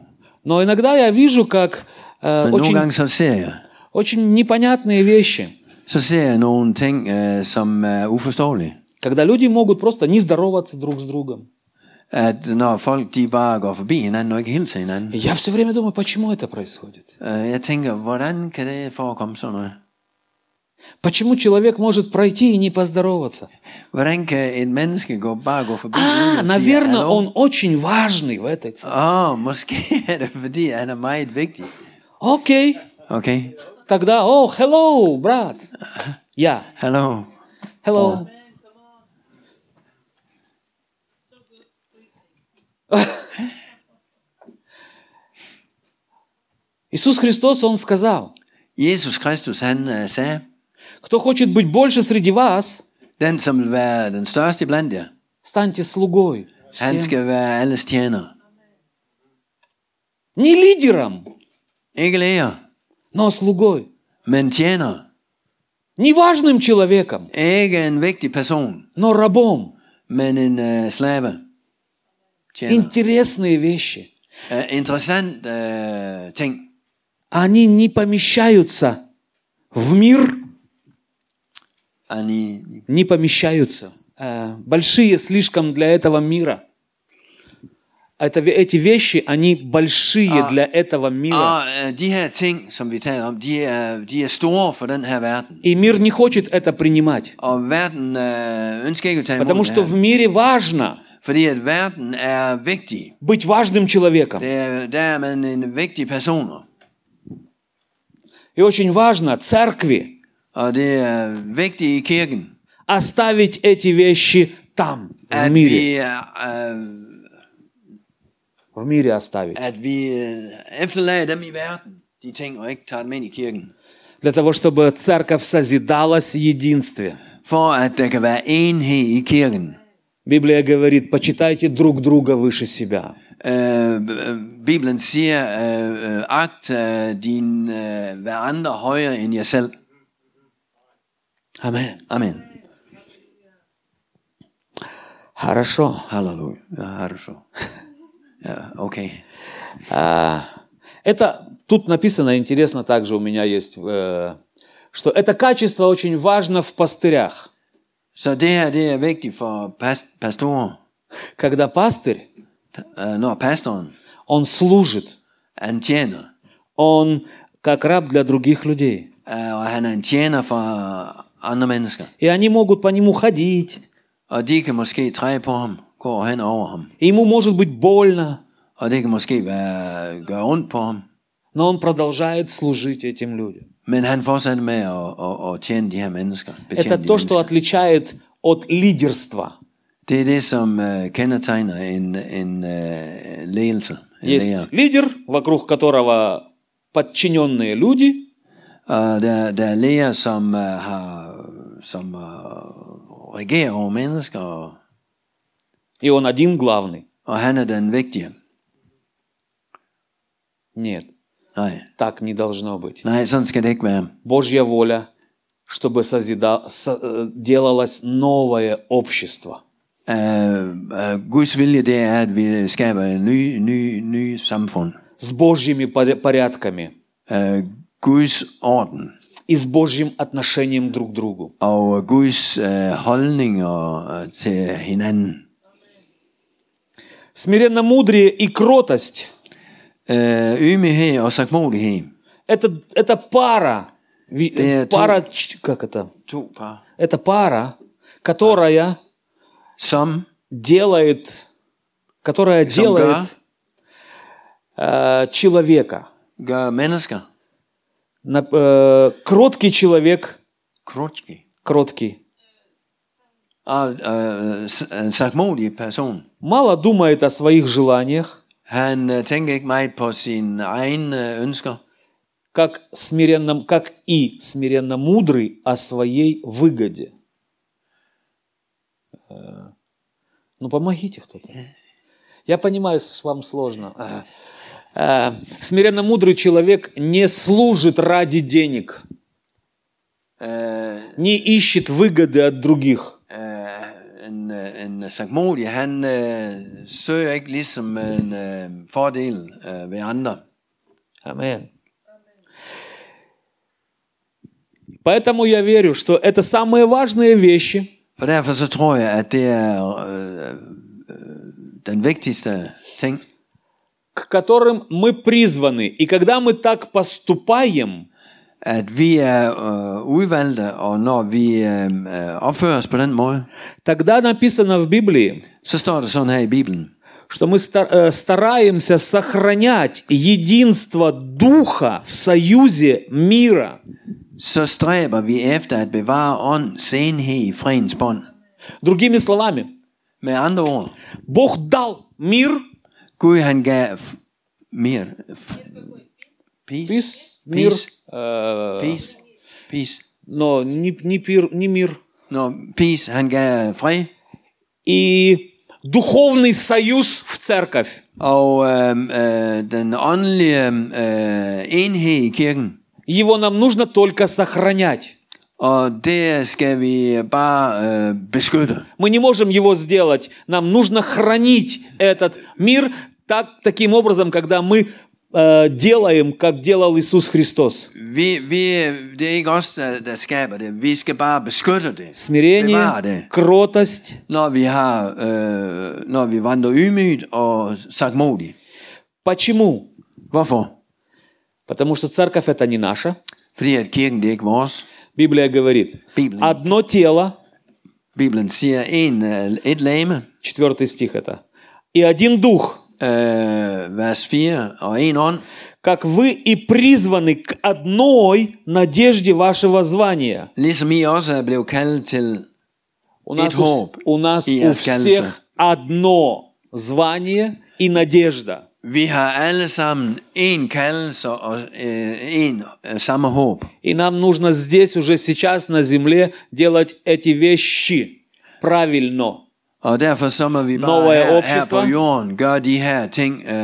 Но иногда я вижу, как э, Men nogle очень, gange så ser jeg, очень непонятные вещи. så ser jeg nogle ting, øh, som er uforståelige. Когда люди могут просто не здороваться друг с другом. At når folk de bare går forbi hinanden og ikke hilser hinanden. И я все время думаю, почему это происходит? Øh, Jeg tænker, hvordan kan det forekomme sådan noget? Почему человек может пройти и не поздороваться? А, наверное, он очень важный в этой церкви. Oh, er er. Окей, Okay? тогда, о, hello, брат. Я, Hello. hello. Иисус Христос, Он сказал, Kristus, han uh, sagde, кто хочет быть больше среди вас, den som vil være den største blandt jer, станьте слугой. han всем». skal være alles tjener. Не лидером, Ikke но слугой. men tjener. Не важным человеком, Ikke en vigtig person, но рабом. men en uh, slave. Tjener. Интересные вещи. Uh, interessant uh, ting. Они не помещаются в мир, Они, не помещаются. Э, Большие слишком для этого мира. Это, эти вещи, они большие для этого мира. og uh, de her ting, som vi taler om, de er, de er store for den her verden. И мир не хочет это принимать. Og verden uh, ønsker ikke at tage imod Потому что в мире важно Fordi at verden er vigtig. быть важным человеком. Er, der er man en vigtig person. И очень важно церкви Og det er vigtigt i kirken, оставить эти вещи там, в мире. vi, uh, В мире оставить. at vi uh, efterlader dem i verden, de ting, og ikke tager dem ind i kirken. Для того, чтобы церковь созидалась в единстве. For at der kan være enhed i kirken. Библия говорит, почитайте друг друга выше себя. Uh, Bibelen siger, uh, uh, agt uh, din uh, hver andre højere end jer selv. Амен. Amen. Хорошо. Ja, хорошо. Okay. А, Это тут написано, интересно также у меня есть, э, что это качество очень важно в пастырях. Så det her, det er vigtigt for past, pastorer. Когда пастырь, Uh, når pastoren, он служит, han tjener, он как раб для других людей. uh, og han er en tjener for andre mennesker. И они могут по нему ходить, Og de kan måske træde på ham, gå hen over ham. ему может быть больно, Og det kan måske være, gøre ondt på ham. но он продолжает служить этим людям. Men han fortsatte med at, at, at tjene de her mennesker. Это то, что отличает от лидерства. Det er det, som uh, kendetegner en, en uh, ledelse. En Есть leder. лидер, вокруг которого подчиненные люди, Og der, der er læger, som, uh, har, som uh, regerer over mennesker, og, и он один главный. og han er den vigtige. Нет, Nej, так не должно быть. nej, sådan skal det ikke være. Божья воля, чтобы созида- со- э, делалось новое общество. Uh, uh, Guds vilje, det er, at vi skaber en ny, ny, ny samfund. с Божьими поря- порядками Uh, Guds orden и с Божьим отношением друг к другу. og Guds uh, holdninger uh, til hinanden. Смиренно-мудрие и кротость Uh, ydmyghed og sagmodighed. – это, это пара, Det er to- пара, ч- как это? To par. Это пара, которая Som, делает, которая som gør, делает э, человека. gør mennesker На- э, кроткий человек, кроткий, uh, s- en sagmodig person. мало думает о своих желаниях, Han tænker ikke meget på sine egne uh, ønsker, как, смиренно, как и смиренно мудрый о своей выгоде. Э, Ну, помогите кто-то. Я понимаю, с- вам сложно. А, э, Смиренно мудрый человек не служит ради денег, uh, не ищет выгоды от других. uh, en, uh, en sagmodig, han uh, søger ikke ligesom en uh, fordel uh, ved andre. Амен. Поэтому я верю, что это самые важные вещи, Og derfor så tror jeg, at det er øh, øh, den vigtigste ting, к которым мы призваны. И когда мы так поступаем, at vi er øh, udvalgte, og når vi øh, øh, opfører os på den måde, тогда написано в Библии, så står der sådan her i Bibelen, что мы э, стараемся сохранять единство Духа в союзе мира. så stræber vi efter at bevare åndens enhed i fredens bånd. Другими словами, Med andre ord, Бог дал мир, Gud han gav f- Peace. Peace, мир, Peace. э, Peace. Peace. но не, не, пир, не мир, Nå, peace, han gav fred. и духовный союз в церковь. Og øh, øh, den åndelige øh, enhed i kirken. Его нам нужно только сохранять. Og det skal vi bare øh, beskytte. Мы не можем его сделать. Нам нужно хранить этот мир так, таким образом, когда мы э, делаем, как делал Иисус Христос. Vi, vi, det er ikke os, der, der skaber det. Vi skal bare beskytte det. Bevare Смирение, det. кротость. Når vi, har, øh, når vi vandrer ydmygt og sagtmodigt. Почему? Hvorfor? Потому что церковь это не наша. Fordi at kirken det er ikke vores. Библия говорит, Bibelen, одно тело, Bibelen siger en, øh, et lame, четвертый стих это, и один дух, øh, vers 4, og en ånd, как вы и призваны к одной надежде вашего звания. ligesom I også er blevet kaldet til У нас, у, у нас у всех одно звание и надежда. Vi har alle sammen en kaldelse og øh, en øh, samme håb. И нам нужно здесь, уже сейчас на земле, делать эти вещи правильно. Og derfor så må vi bare Новое her, her общество. på jorden gøre de her ting øh,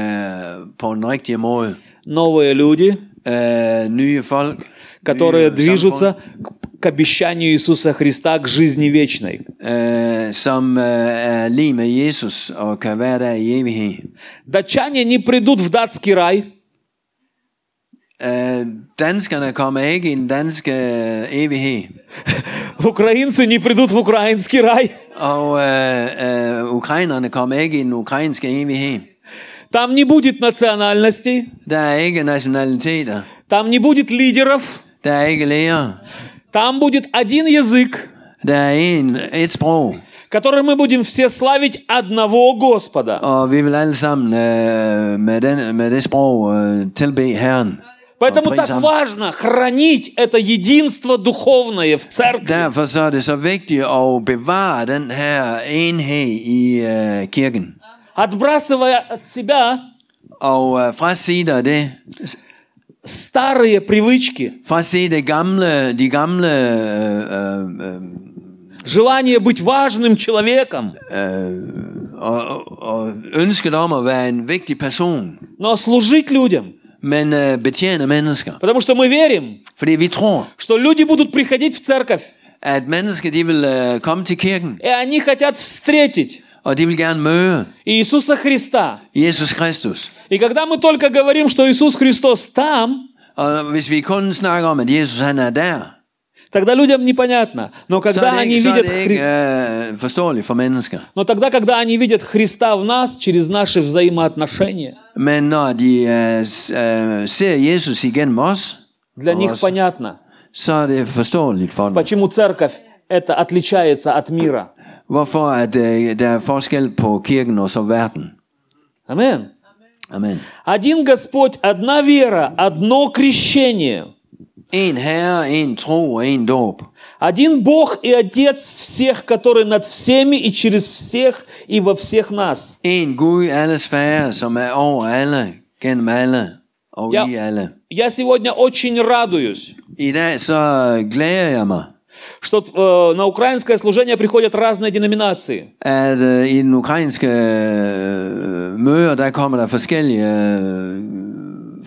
på den rigtige måde. Новые люди, Øh, nye folk, которые nye движутся к, обещанию Иисуса Христа к жизни вечной. øh, øh, er. Датчане не придут в датский рай, Øh, danskerne kommer ikke i den danske øh, evighed. Украинцы не придут в украинский рай. Og øh, øh, ukrainerne kommer ikke i den ukrainske evighed. Там не будет национальностей, Der er ikke nationaliteter. там не будет лидеров, Der er ikke læger. там будет один язык, Der er en, et sprog. который мы будем все славить одного Господа. Og vi vil alle sammen øh, med, den, med det sprog øh, tilbe Herren. Поэтому так важно хранить это единство духовное в церкви. Derfor så er det så vigtigt at bevare den her enhed i øh, kirken. Отбрасывая от себя Og øh, det, старые привычки, gamle, de gamle øh, øh, желание быть важным человеком, øh, og, og- og ønsket om at være en vigtig person, но служить людям. Men øh, betjene mennesker. Потому что мы верим, Fordi vi tror, что люди будут приходить в церковь, at mennesker de vil øh, komme til kirken, и они хотят встретить og de vil gerne møde Иисуса Христа. Jesus Kristus. И когда мы только говорим, что Иисус Христос там, Og hvis vi kun snakker om, at Jesus han er der, тогда людям непонятно. Но когда er они ikke, er видят Хри- ikke øh, forståeligt for mennesker. Но тогда, когда они видят Христа в нас через наши взаимоотношения, Men når de øh, øh, ser Jesus igennem os, для них os, понятно, så er det forståeligt for dem. почему церковь это отличается от мира. Hvorfor at, øh, der er forskel på kirken og så verden. Амин. Amen. Один Господь, одна вера, одно крещение. En herre, en tro og en dåb. Один Бог и Отец всех, который над всеми и через всех и во всех нас. En Gud, alles færre, som er over alle, gennem alle og Ja. i alle. Я сегодня очень радуюсь, I dag så glæder jeg mig, что э, на украинское служение приходят разные деноминации. at øh, i den ukrainske øh, møder, der kommer der forskellige øh,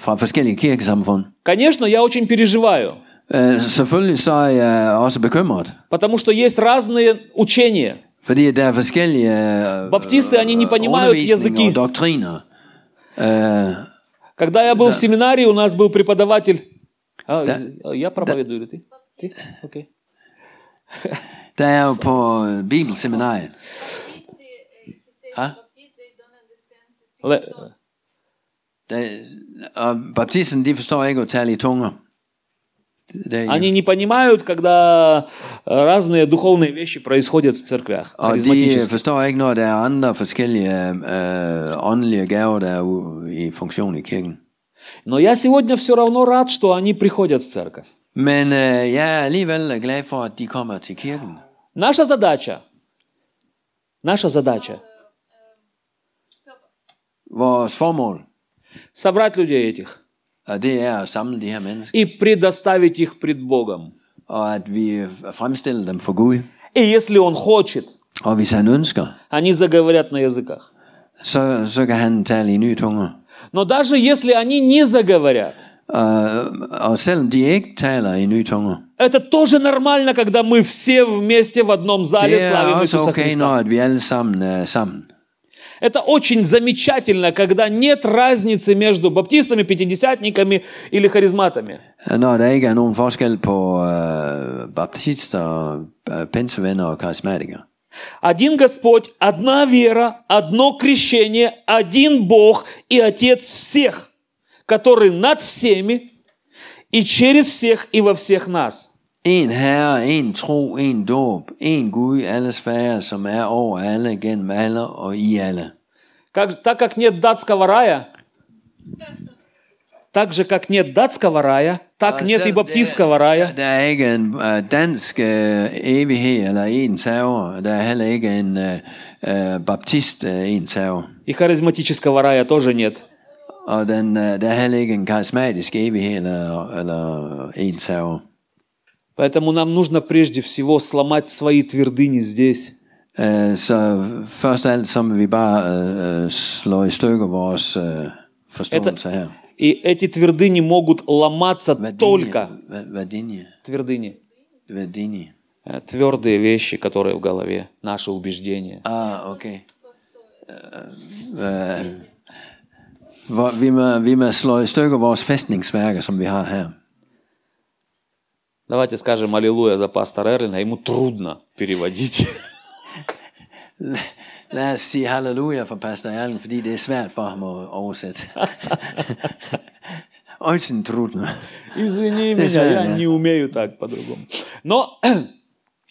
fra forskellige kirkesamfund. Конечно, я очень переживаю, Øh, selvfølgelig så er jeg også bekymret, потому что есть разные учения. fordi der er forskellige øh, Баптисты, они не понимают языки. og doktriner. Когда я был в семинарии, у нас был преподаватель... А, Да. Я проповедую или ты? Ты? Окей. der er jo på øh, bibelseminariet. Og baptisten, de forstår ikke at tale i tunger. Det er, Они не понимают, когда э, разные духовные вещи происходят в церквях. er øh, er. Но я сегодня все равно рад, что они приходят в церковь. Men øh, jeg er alligevel glad for, at de kommer til kirken. Наша задача, наша задача Vores formål, собрать людей этих og det er at samle de her mennesker, и предоставить их пред Богом. og at vi fremstiller dem for Gud. И если Он хочет, Og hvis han ønsker, они заговорят на языках. så, så kan han tale i nye tunger. Но даже если они не заговорят, Og, selvom de ikke taler i nye tunger, это тоже нормально, когда мы все вместе в одном зале er славим Иисуса okay, Христа. når at vi alle sammen er sammen. Это очень замечательно, когда нет разницы между баптистами, пятидесятниками или харизматами. Når der ikke er nogen forskel på øh, baptister, øh, pinsevenner og karismatikere. Один Господь, одна вера, одно крещение, один Бог и Отец всех, который над всеми и через всех и во всех нас. En herre, en tro, en dåb, en Gud i alle sfærer, som er over alle, gennem alle og i alle. Как, так как нет датского рая, так же как нет датского рая, так Og нет и selvom баптистского der, raya. der er ikke en uh, dansk uh, evighed eller en terror. Der er heller ikke en uh, uh, baptist uh, en terror. И харизматического рая тоже нет. Og den, uh, der er heller ikke en karismatisk evighed eller, eller en terror. Поэтому нам нужно прежде всего сломать свои твердыни здесь. Uh, så først alt, så må vi bare uh, slå i stykker vores uh, forståelse her. И эти твердыни могут ломаться только Hvad- Værdinje. твердыни. Э, Твердые вещи, которые в голове, наши убеждения. Ah, okay. Uh, uh, hvor, vi, må, vi må slå i stykker vores fæstningsværker, som vi har her. Давайте скажем аллилуйя за пастора Эрлина, ему трудно переводить. Lad os sige halleluja for Pastor Erling, fordi det er svært for ham at oversætte. Очень трудно. Извини меня, Извини, я не умею так по-другому. Но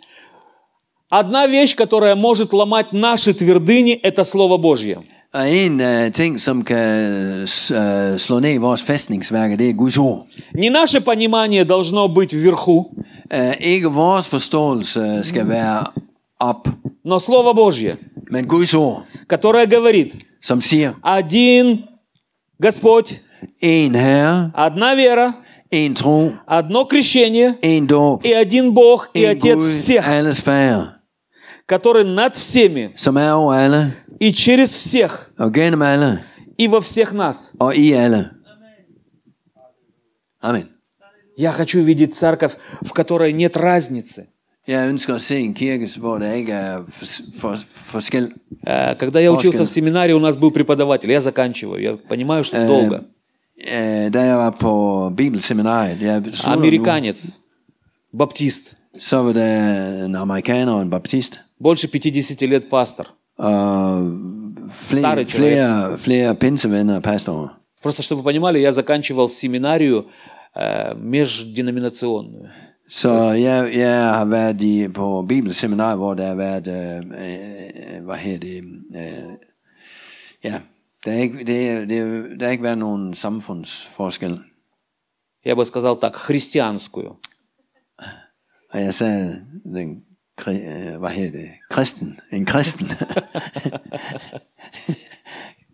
одна вещь, которая может ломать наши твердыни, это Слово Божье. Og en uh, ting, som kan uh, slå ned vores fæstningsværker, det er Guds ord. Не наше понимание должно быть вверху, Uh, ikke vores forståelse skal være op, но Слово Божье, men Guds ord, которое говорит, som siger, один Господь, en herre, одна вера, en tro, одно крещение en dåb, и один Бог и en Отец Gud, всех, alles færre, который над всеми и через всех и во всех нас. Amen. Я хочу видеть церковь, в которой нет разницы. Jeg ønsker at se en kirke, hvor der ikke er for, for, forskel. Э, Когда я учился в семинаре, у нас был преподаватель. Я заканчиваю. Я понимаю, что долго. Øh, da jeg var på bibelseminariet, jeg nu, Американец, баптист, så var der en amerikaner og en baptist. Больше 50 лет пастор. Og flere, Старый человек. flere, flere pinsevenner og pastorer. Просто чтобы вы понимали, я заканчивал семинарию э, межденоминационную. Så jeg, jeg har været i, på bibelseminariet, hvor der har været, øh, øh, hvad hedder det, øh, ja, der har ikke, det, er- det, er- der har ikke været nogen samfundsforskel. Я бы сказал так, христианскую. Og jeg sagde, den, kri- øh, hvad hedder det, kristen, en kristen.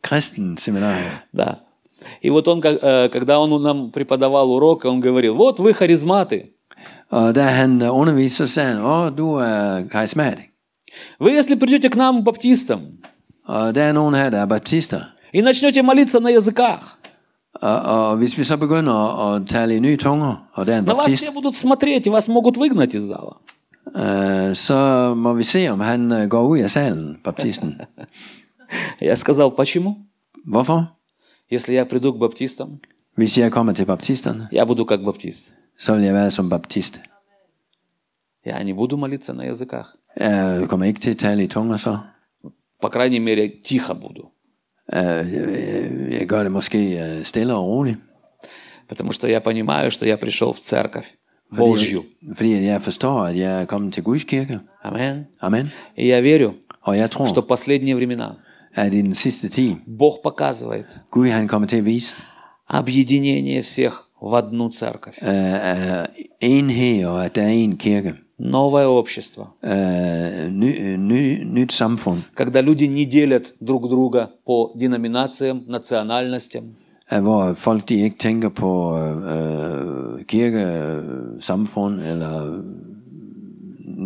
kristen seminarie. Да. И вот он, э, когда он нам преподавал урок, он говорил, вот вы харизматы. Da han øh, underviste, så sagde han, åh, du er karismatik. Вы, если придете к нам, баптистам, der er nogen her, der er baptister. и начнете молиться на языках, Og, og hvis vi så begynder at, at tale i nye tunger, og der er en на вас baptist, все будут смотреть, и вас могут выгнать из зала. Øh, så må vi se, om han øh, går ud af salen, baptisten. Я сказал, почему? Hvorfor? Если я приду к баптистам, Hvis jeg kommer til baptisterne, я буду как баптист. så vil jeg være som baptist. Я не буду молиться на языках. Jeg kommer ikke til at tale i tunger så. По крайней мере, тихо буду. Øh, jeg- Jeg gør det måske øh, stille og roligt. Потому что я понимаю, что я пришел в церковь. Божью. Fordi, fordi jeg forstår, at jeg er kommet til Guds kirke. Амен. Amen. И я верю, Og jeg tror, что последние времена at i den sidste tid, Бог показывает Gud han kommer til at vise объединение всех в одну церковь. uh, uh, enhed, og at der er en kirke. Новое общество. Ny, nyt samfund, Когда люди не делят друг друга по деноминациям, национальностям, hvor folk de ikke tænker på uh, kirke, samfund eller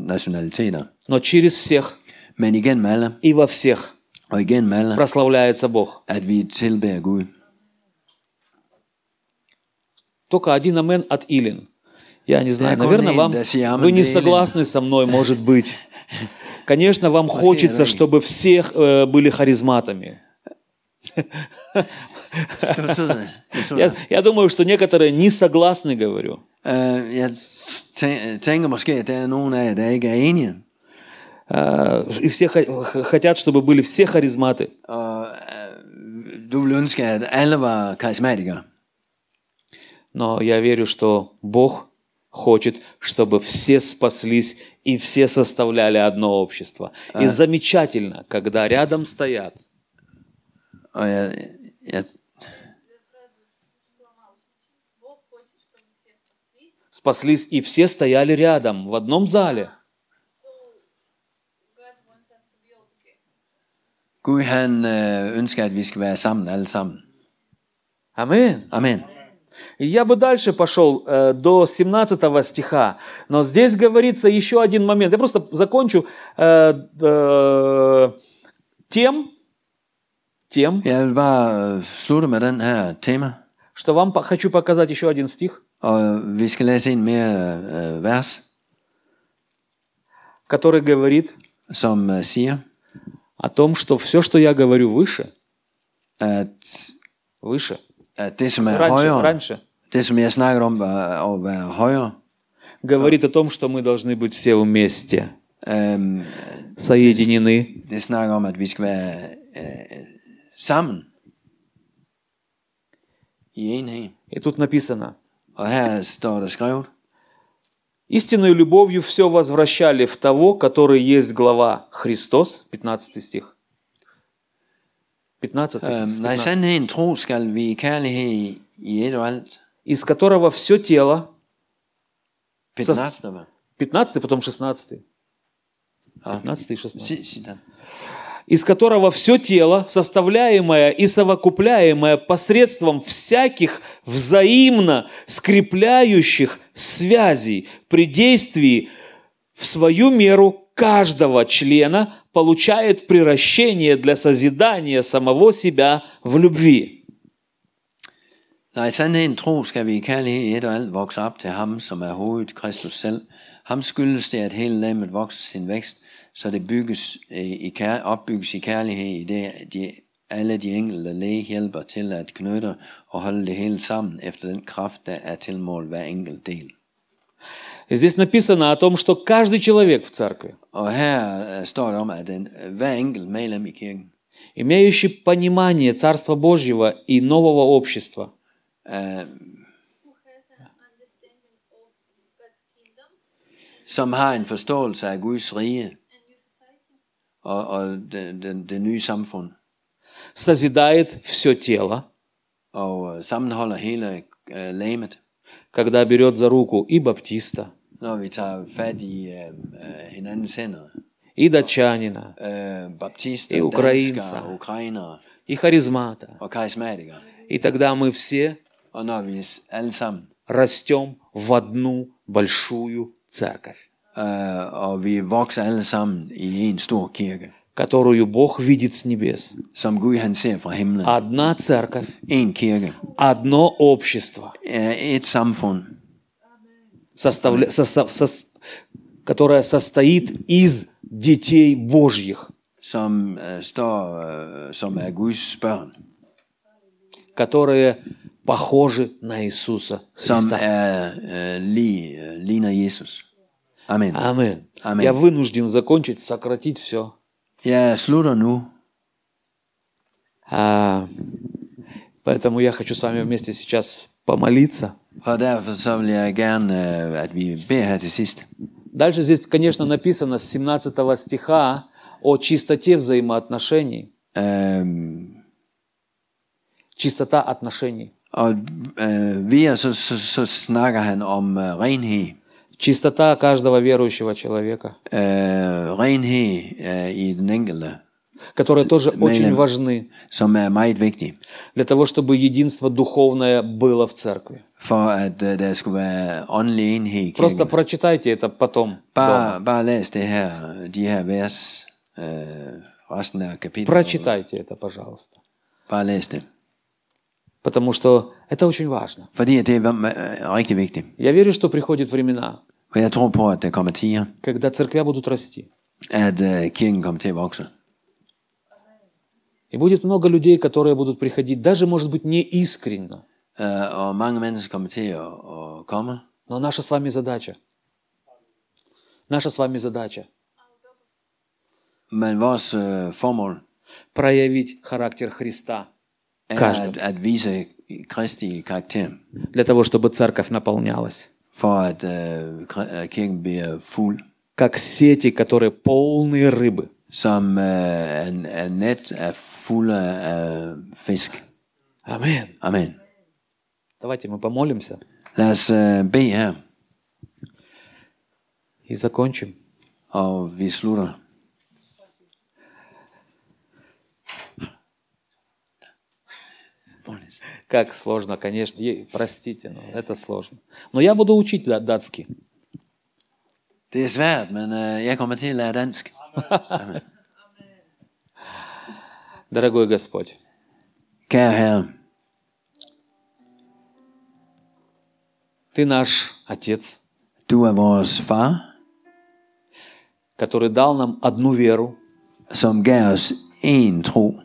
nationaliteter. но через всех Men igennem alle, и во всех og igennem alle, прославляется Бог. at vi tilbærer Gud. Только один амен от Илин. Я не знаю, Я наверное, вам вы не согласны со мной, может быть. Конечно, вам хочется, Илин. чтобы все э, были харизматами. Stod- det stod Я, я думаю, что некоторые не согласны, говорю. Øh, jeg tæ- tænker måske, at der er nogen af jer, der ikke er enige. А, И все хотят, чтобы были все харизматы. Og øh, du vil ønske, at alle var karismatikere. Но я верю, что Бог хочет, чтобы все спаслись и все составляли одно общество. И замечательно, когда рядом стоят Хочет, чтобы все спаслись. и все стояли рядом в одном зале. Gud han øh, ønsker, at vi skal være sammen alle sammen. Амин. Amen. И я бы дальше пошел э, до 17 стиха, но здесь говорится еще один момент. Я просто закончу э, э, тем, тем, Jeg vil bare øh, slutte med den her tema. что вам по- хочу показать еще один стих, Og vi skal læse en mere øh, vers, который говорит som øh, siger, о том, что все, что я говорю выше, at, выше, at det, som er раньше, højere, раньше, det, som jeg snakkede om var, at være højere, говорит о том, что мы должны быть все вместе, øhm, соединены. det snakker om, at vi skal være øh, sammen i enhed. И тут написано, Og her står der skrevet, истинной любовью все возвращали в того, который есть глава Христос, 15 стих. 15 øhm, стих. når i 15. sandheden tro skal vi i kærlighed i, i et og alt. из которого все тело, 15. hvad? 15, потом 16, 15 и 16, Sig, sig det. Из которого все тело, составляемое и совокупляемое посредством всяких взаимно скрепляющих связей при действии в свою меру каждого члена получает приращение для созидания самого себя в любви. Når i sandheden tro skal vi i kærlighed i et og alt vokse op til ham, som er hovedet, Kristus selv. Ham skyldes det, at hele lammet vokser sin vækst, så det bygges øh, i kær, opbygges i kærlighed i det, de, alle de enkelte læge hjælper til at knytte og holde det hele sammen efter den kraft, der er tilmålt hver enkelt del. Здесь написано о том, что каждый человек в церкви, Og her øh, står der om, at den, øh, hver enkelt medlem i kirken, имеющий понимание Царства Божьего и нового общества, øh, Who has an understanding of God's kingdom som har en forståelse af Guds rige and new society og, og det, det, det nye samfund, созидает все тело, og øh, sammenholder hele øh, lamet. когда берет за руку и баптиста, når vi tager fat i øh, øh, hinandens hænder. и датчанина, Øh, baptister, I ukrainser. danskere, ukrainere и харизмата. og karismatikere. И тогда мы все Og når vi alle sammen, растем в одну большую церковь, øh, og vi vokser alle sammen i en stor kirke, которую Бог видит с небес. som Gud han ser fra himlen. Одна церковь, En kirke, одно общество, er et samfund, составля- сосо- сос- которое состоит из детей Божьих, som øh, står, øh, som er Guds børn, которые похожи на Иисуса som Христа. er øh, lige, øh, ligner Jesus. Amen. Амин. Аминь. Я вынужден закончить, сократить все. Jeg slutter nu, А, поэтому я хочу с вами вместе сейчас помолиться. Og derfor så vil jeg gerne, øh, at vi beder her til sidst. Дальше здесь, конечно, написано с 17 стиха о чистоте взаимоотношений. Øhm, Чистота отношений. og øh, videre så, så, så snakker han om øh, renhed. Чистота каждого верующего человека, den enkelte, которые тоже очень важны vigtig. для того, чтобы единство духовное было в церкви. Просто прочитайте это потом. Прочитайте это, пожалуйста. Потому что это очень важно. Я верю, что приходят времена, Og jeg tror på, at der kommer tider, когда церквя будут расти. at øh, kirken kommer til at vokse. И будет много людей, которые будут приходить, даже, может быть, не искренно. Øh, og mange mennesker kommer til at, at komme. Но наша с вами задача. Наша с вами задача Men vores øh, formål проявить характер Христа er каждому, at, at vise Kristi karakter, для того, чтобы церковь наполнялась. For at øh, kri- øh, kirken bliver fuld, Как сети, которые полные рыбы. som øh, en, en net er fuld af fisk. Амин. Amen. Давайте мы помолимся Lad os øh, bede her, и закончим. og vi slutter. Как сложно, конечно. Е- Простите, но это сложно. Но я буду учить да- датский. Det er svært, men øh, jeg kommer til at lære dansk. Дорогой Господь, Kære Herre, Ты наш Отец, du er vores far, который дал нам одну веру som gav os en tro,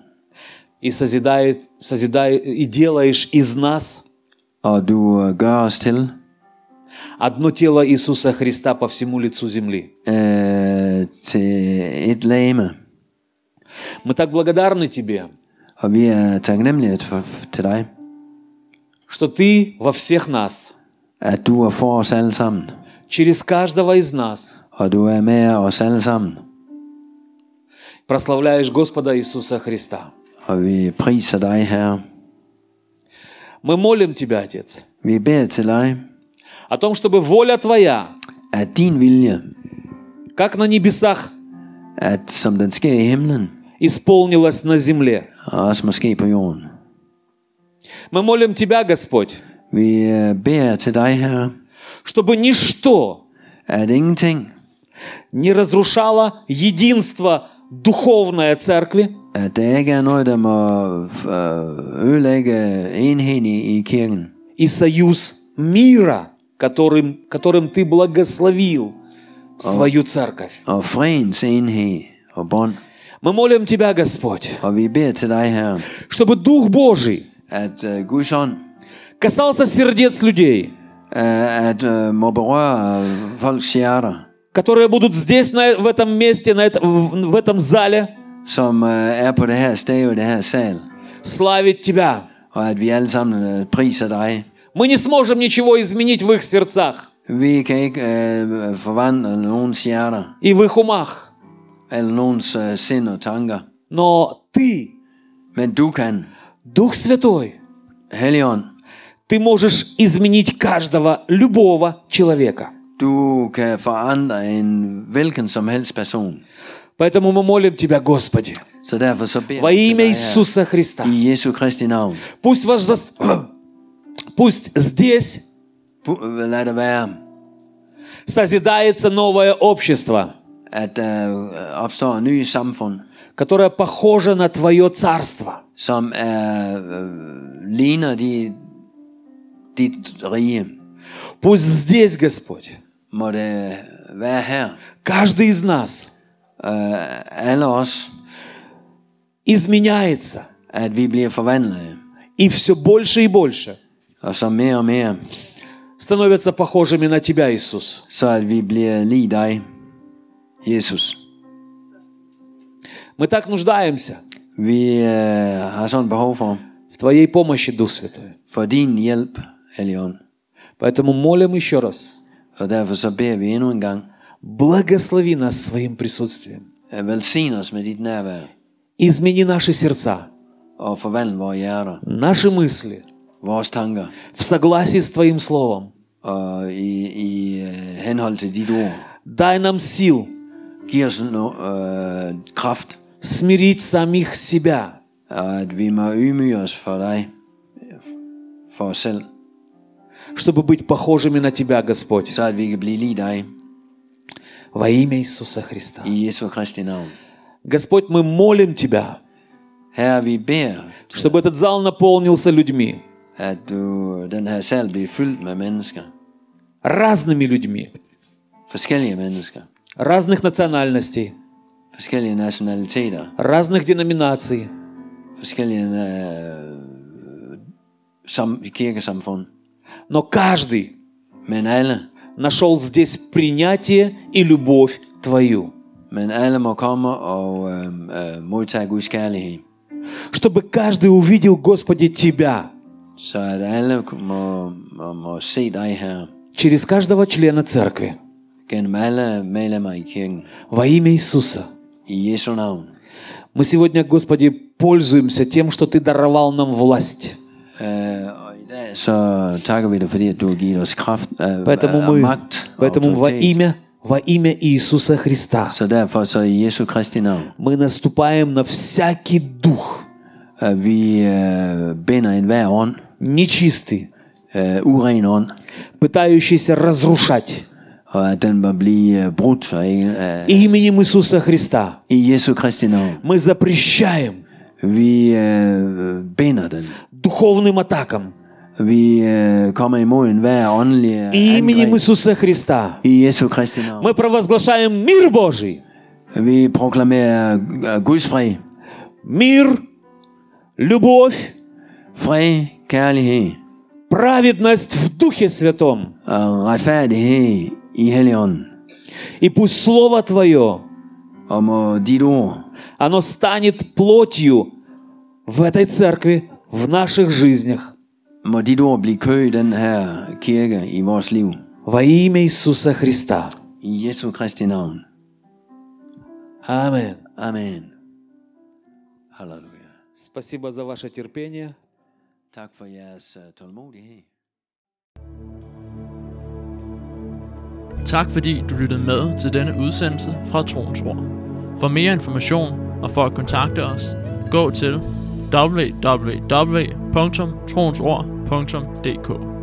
и созидает, созидает, и делаешь из нас og du gør os til одно тело Иисуса Христа по всему лицу земли. til et lame. Мы так благодарны Тебе, Og vi er taknemmelige for, til dig, что Ты во всех нас, at du er for os alle sammen, через каждого из нас og du er med os alle sammen. прославляешь Господа Иисуса Христа. Og vi priser dig, Herre. Мы молим Тебя, Отец, Vi beder til dig, о том, чтобы воля Твоя, at din vilje, как на небесах, at som den sker i himlen, исполнилась на земле. og også måske på jorden. Мы молим Тебя, Господь, Vi beder til dig, Herre, чтобы ничто at ingenting, не разрушало единство духовной церкви, der ikke er noget, der må øh, ødelægge enheden i, i kirken, и союз мира, которым, которым Ты благословил свою церковь. og fredens enhed og bånd. Мы молим Тебя, Господь, Og vi beder til dig, Herre, чтобы Дух Божий at øh, Guds ånd касался сердец людей, øh, at må berøre folks hjerter, которые будут здесь, на, в этом месте, на это, в, в этом зале, som øh, er på det her sted i det her sal, славить Тебя. og at vi alle sammen øh, priser dig. Мы не сможем ничего изменить в их сердцах Vi kan ikke øh, forvandle nogens hjerter, и в их умах, eller nogens øh, sind og tanker, но Ты, men du kan, Дух Святой, Helligånd, Ты можешь изменить каждого, любого человека. du kan forandre en hvilken som helst person. Поэтому мы молим Тебя, Господи, во имя Иисуса Христа. Jesu Kristi navn. Пусть, Пусть здесь være, созидается новое общество, ny samfund, которое похоже на Твое царство. Пусть здесь, Господь, каждый из нас Øh, alle os, изменяется. at vi bliver forvandlet, И все больше и больше og så mere og mere, становятся похожими на Тебя, Иисус. så at vi bliver lige dig, Jesus. Мы так нуждаемся Vi øh, har sådan behov for, в Твоей помощи, Дух Святой. for din hjælp. Поэтому молим еще раз. Og derfor så beder vi endnu en gang, Благослови нас своим присутствием. velsign med nærvær, Измени наши сердца, og hjerter, наши мысли vores tanker, в согласии с Твоим Словом. og i, i øh, henhold til dit ord. Дай нам сил Giv os no, øh, kraft, смирить самих себя, og at vi må ydmyge os for dig, for os selv, чтобы быть похожими на Тебя, Господь. så at vi kan blive lige dig, Во имя Иисуса Христа. i Jesu Kristi navn. Господь, мы молим Тебя, Herre, vi beder, чтобы этот зал наполнился людьми, at du, den her sal bliver fyldt med mennesker, разными людьми, forskellige mennesker, разных национальностей, forskellige nationaliteter, разных деноминаций, forskellige øh, sam, kirkesamfund, но каждый men alle, нашел здесь принятие и любовь Твою, øh, øh, чтобы каждый увидел, Господи, Тебя через каждого члена церкви. Во имя Иисуса. Мы сегодня, Господи, пользуемся тем, что Ты даровал нам власть. Øh, og så takker vi dig, fordi at du har givet os kraft, øh, Поэтому øh, мы, magt og поэтому во имя, во имя Иисуса Христа Så derfor så i Jesu Kristi navn, мы наступаем на всякий дух, vi øh, binder enhver ånd, нечистый, øh, uren ånd, пытающийся разрушать. og at den må blive øh, brudt og, øh, Именем Иисуса Христа i Jesu Kristi navn. мы запрещаем Vi øh, binder den. духовным атакам. Vi øh, kommer imod enhver åndelig Именем Иисуса Христа i Jesu Kristi navn. мы провозглашаем мир Божий. Vi proklamerer øh, Guds fred, Мир, любовь, fred, kærlighed праведность в Духе Святом. og retfærdighed i Helligånden. И пусть Слово Твое, Og må dit ord оно станет плотью в этой церкви, в наших жизнях. Må dit ord blive kø i den her kirke i vores liv. Во имя Иисуса Христа. I Jesu Kristi navn. Амин. Amen. Halleluja. Спасибо за ваше терпение. Tak for jeres uh, tålmodighed. Tak fordi du lyttede med til denne udsendelse fra Troens Ord. For mere information og for at kontakte os, gå til www.radioplay.dk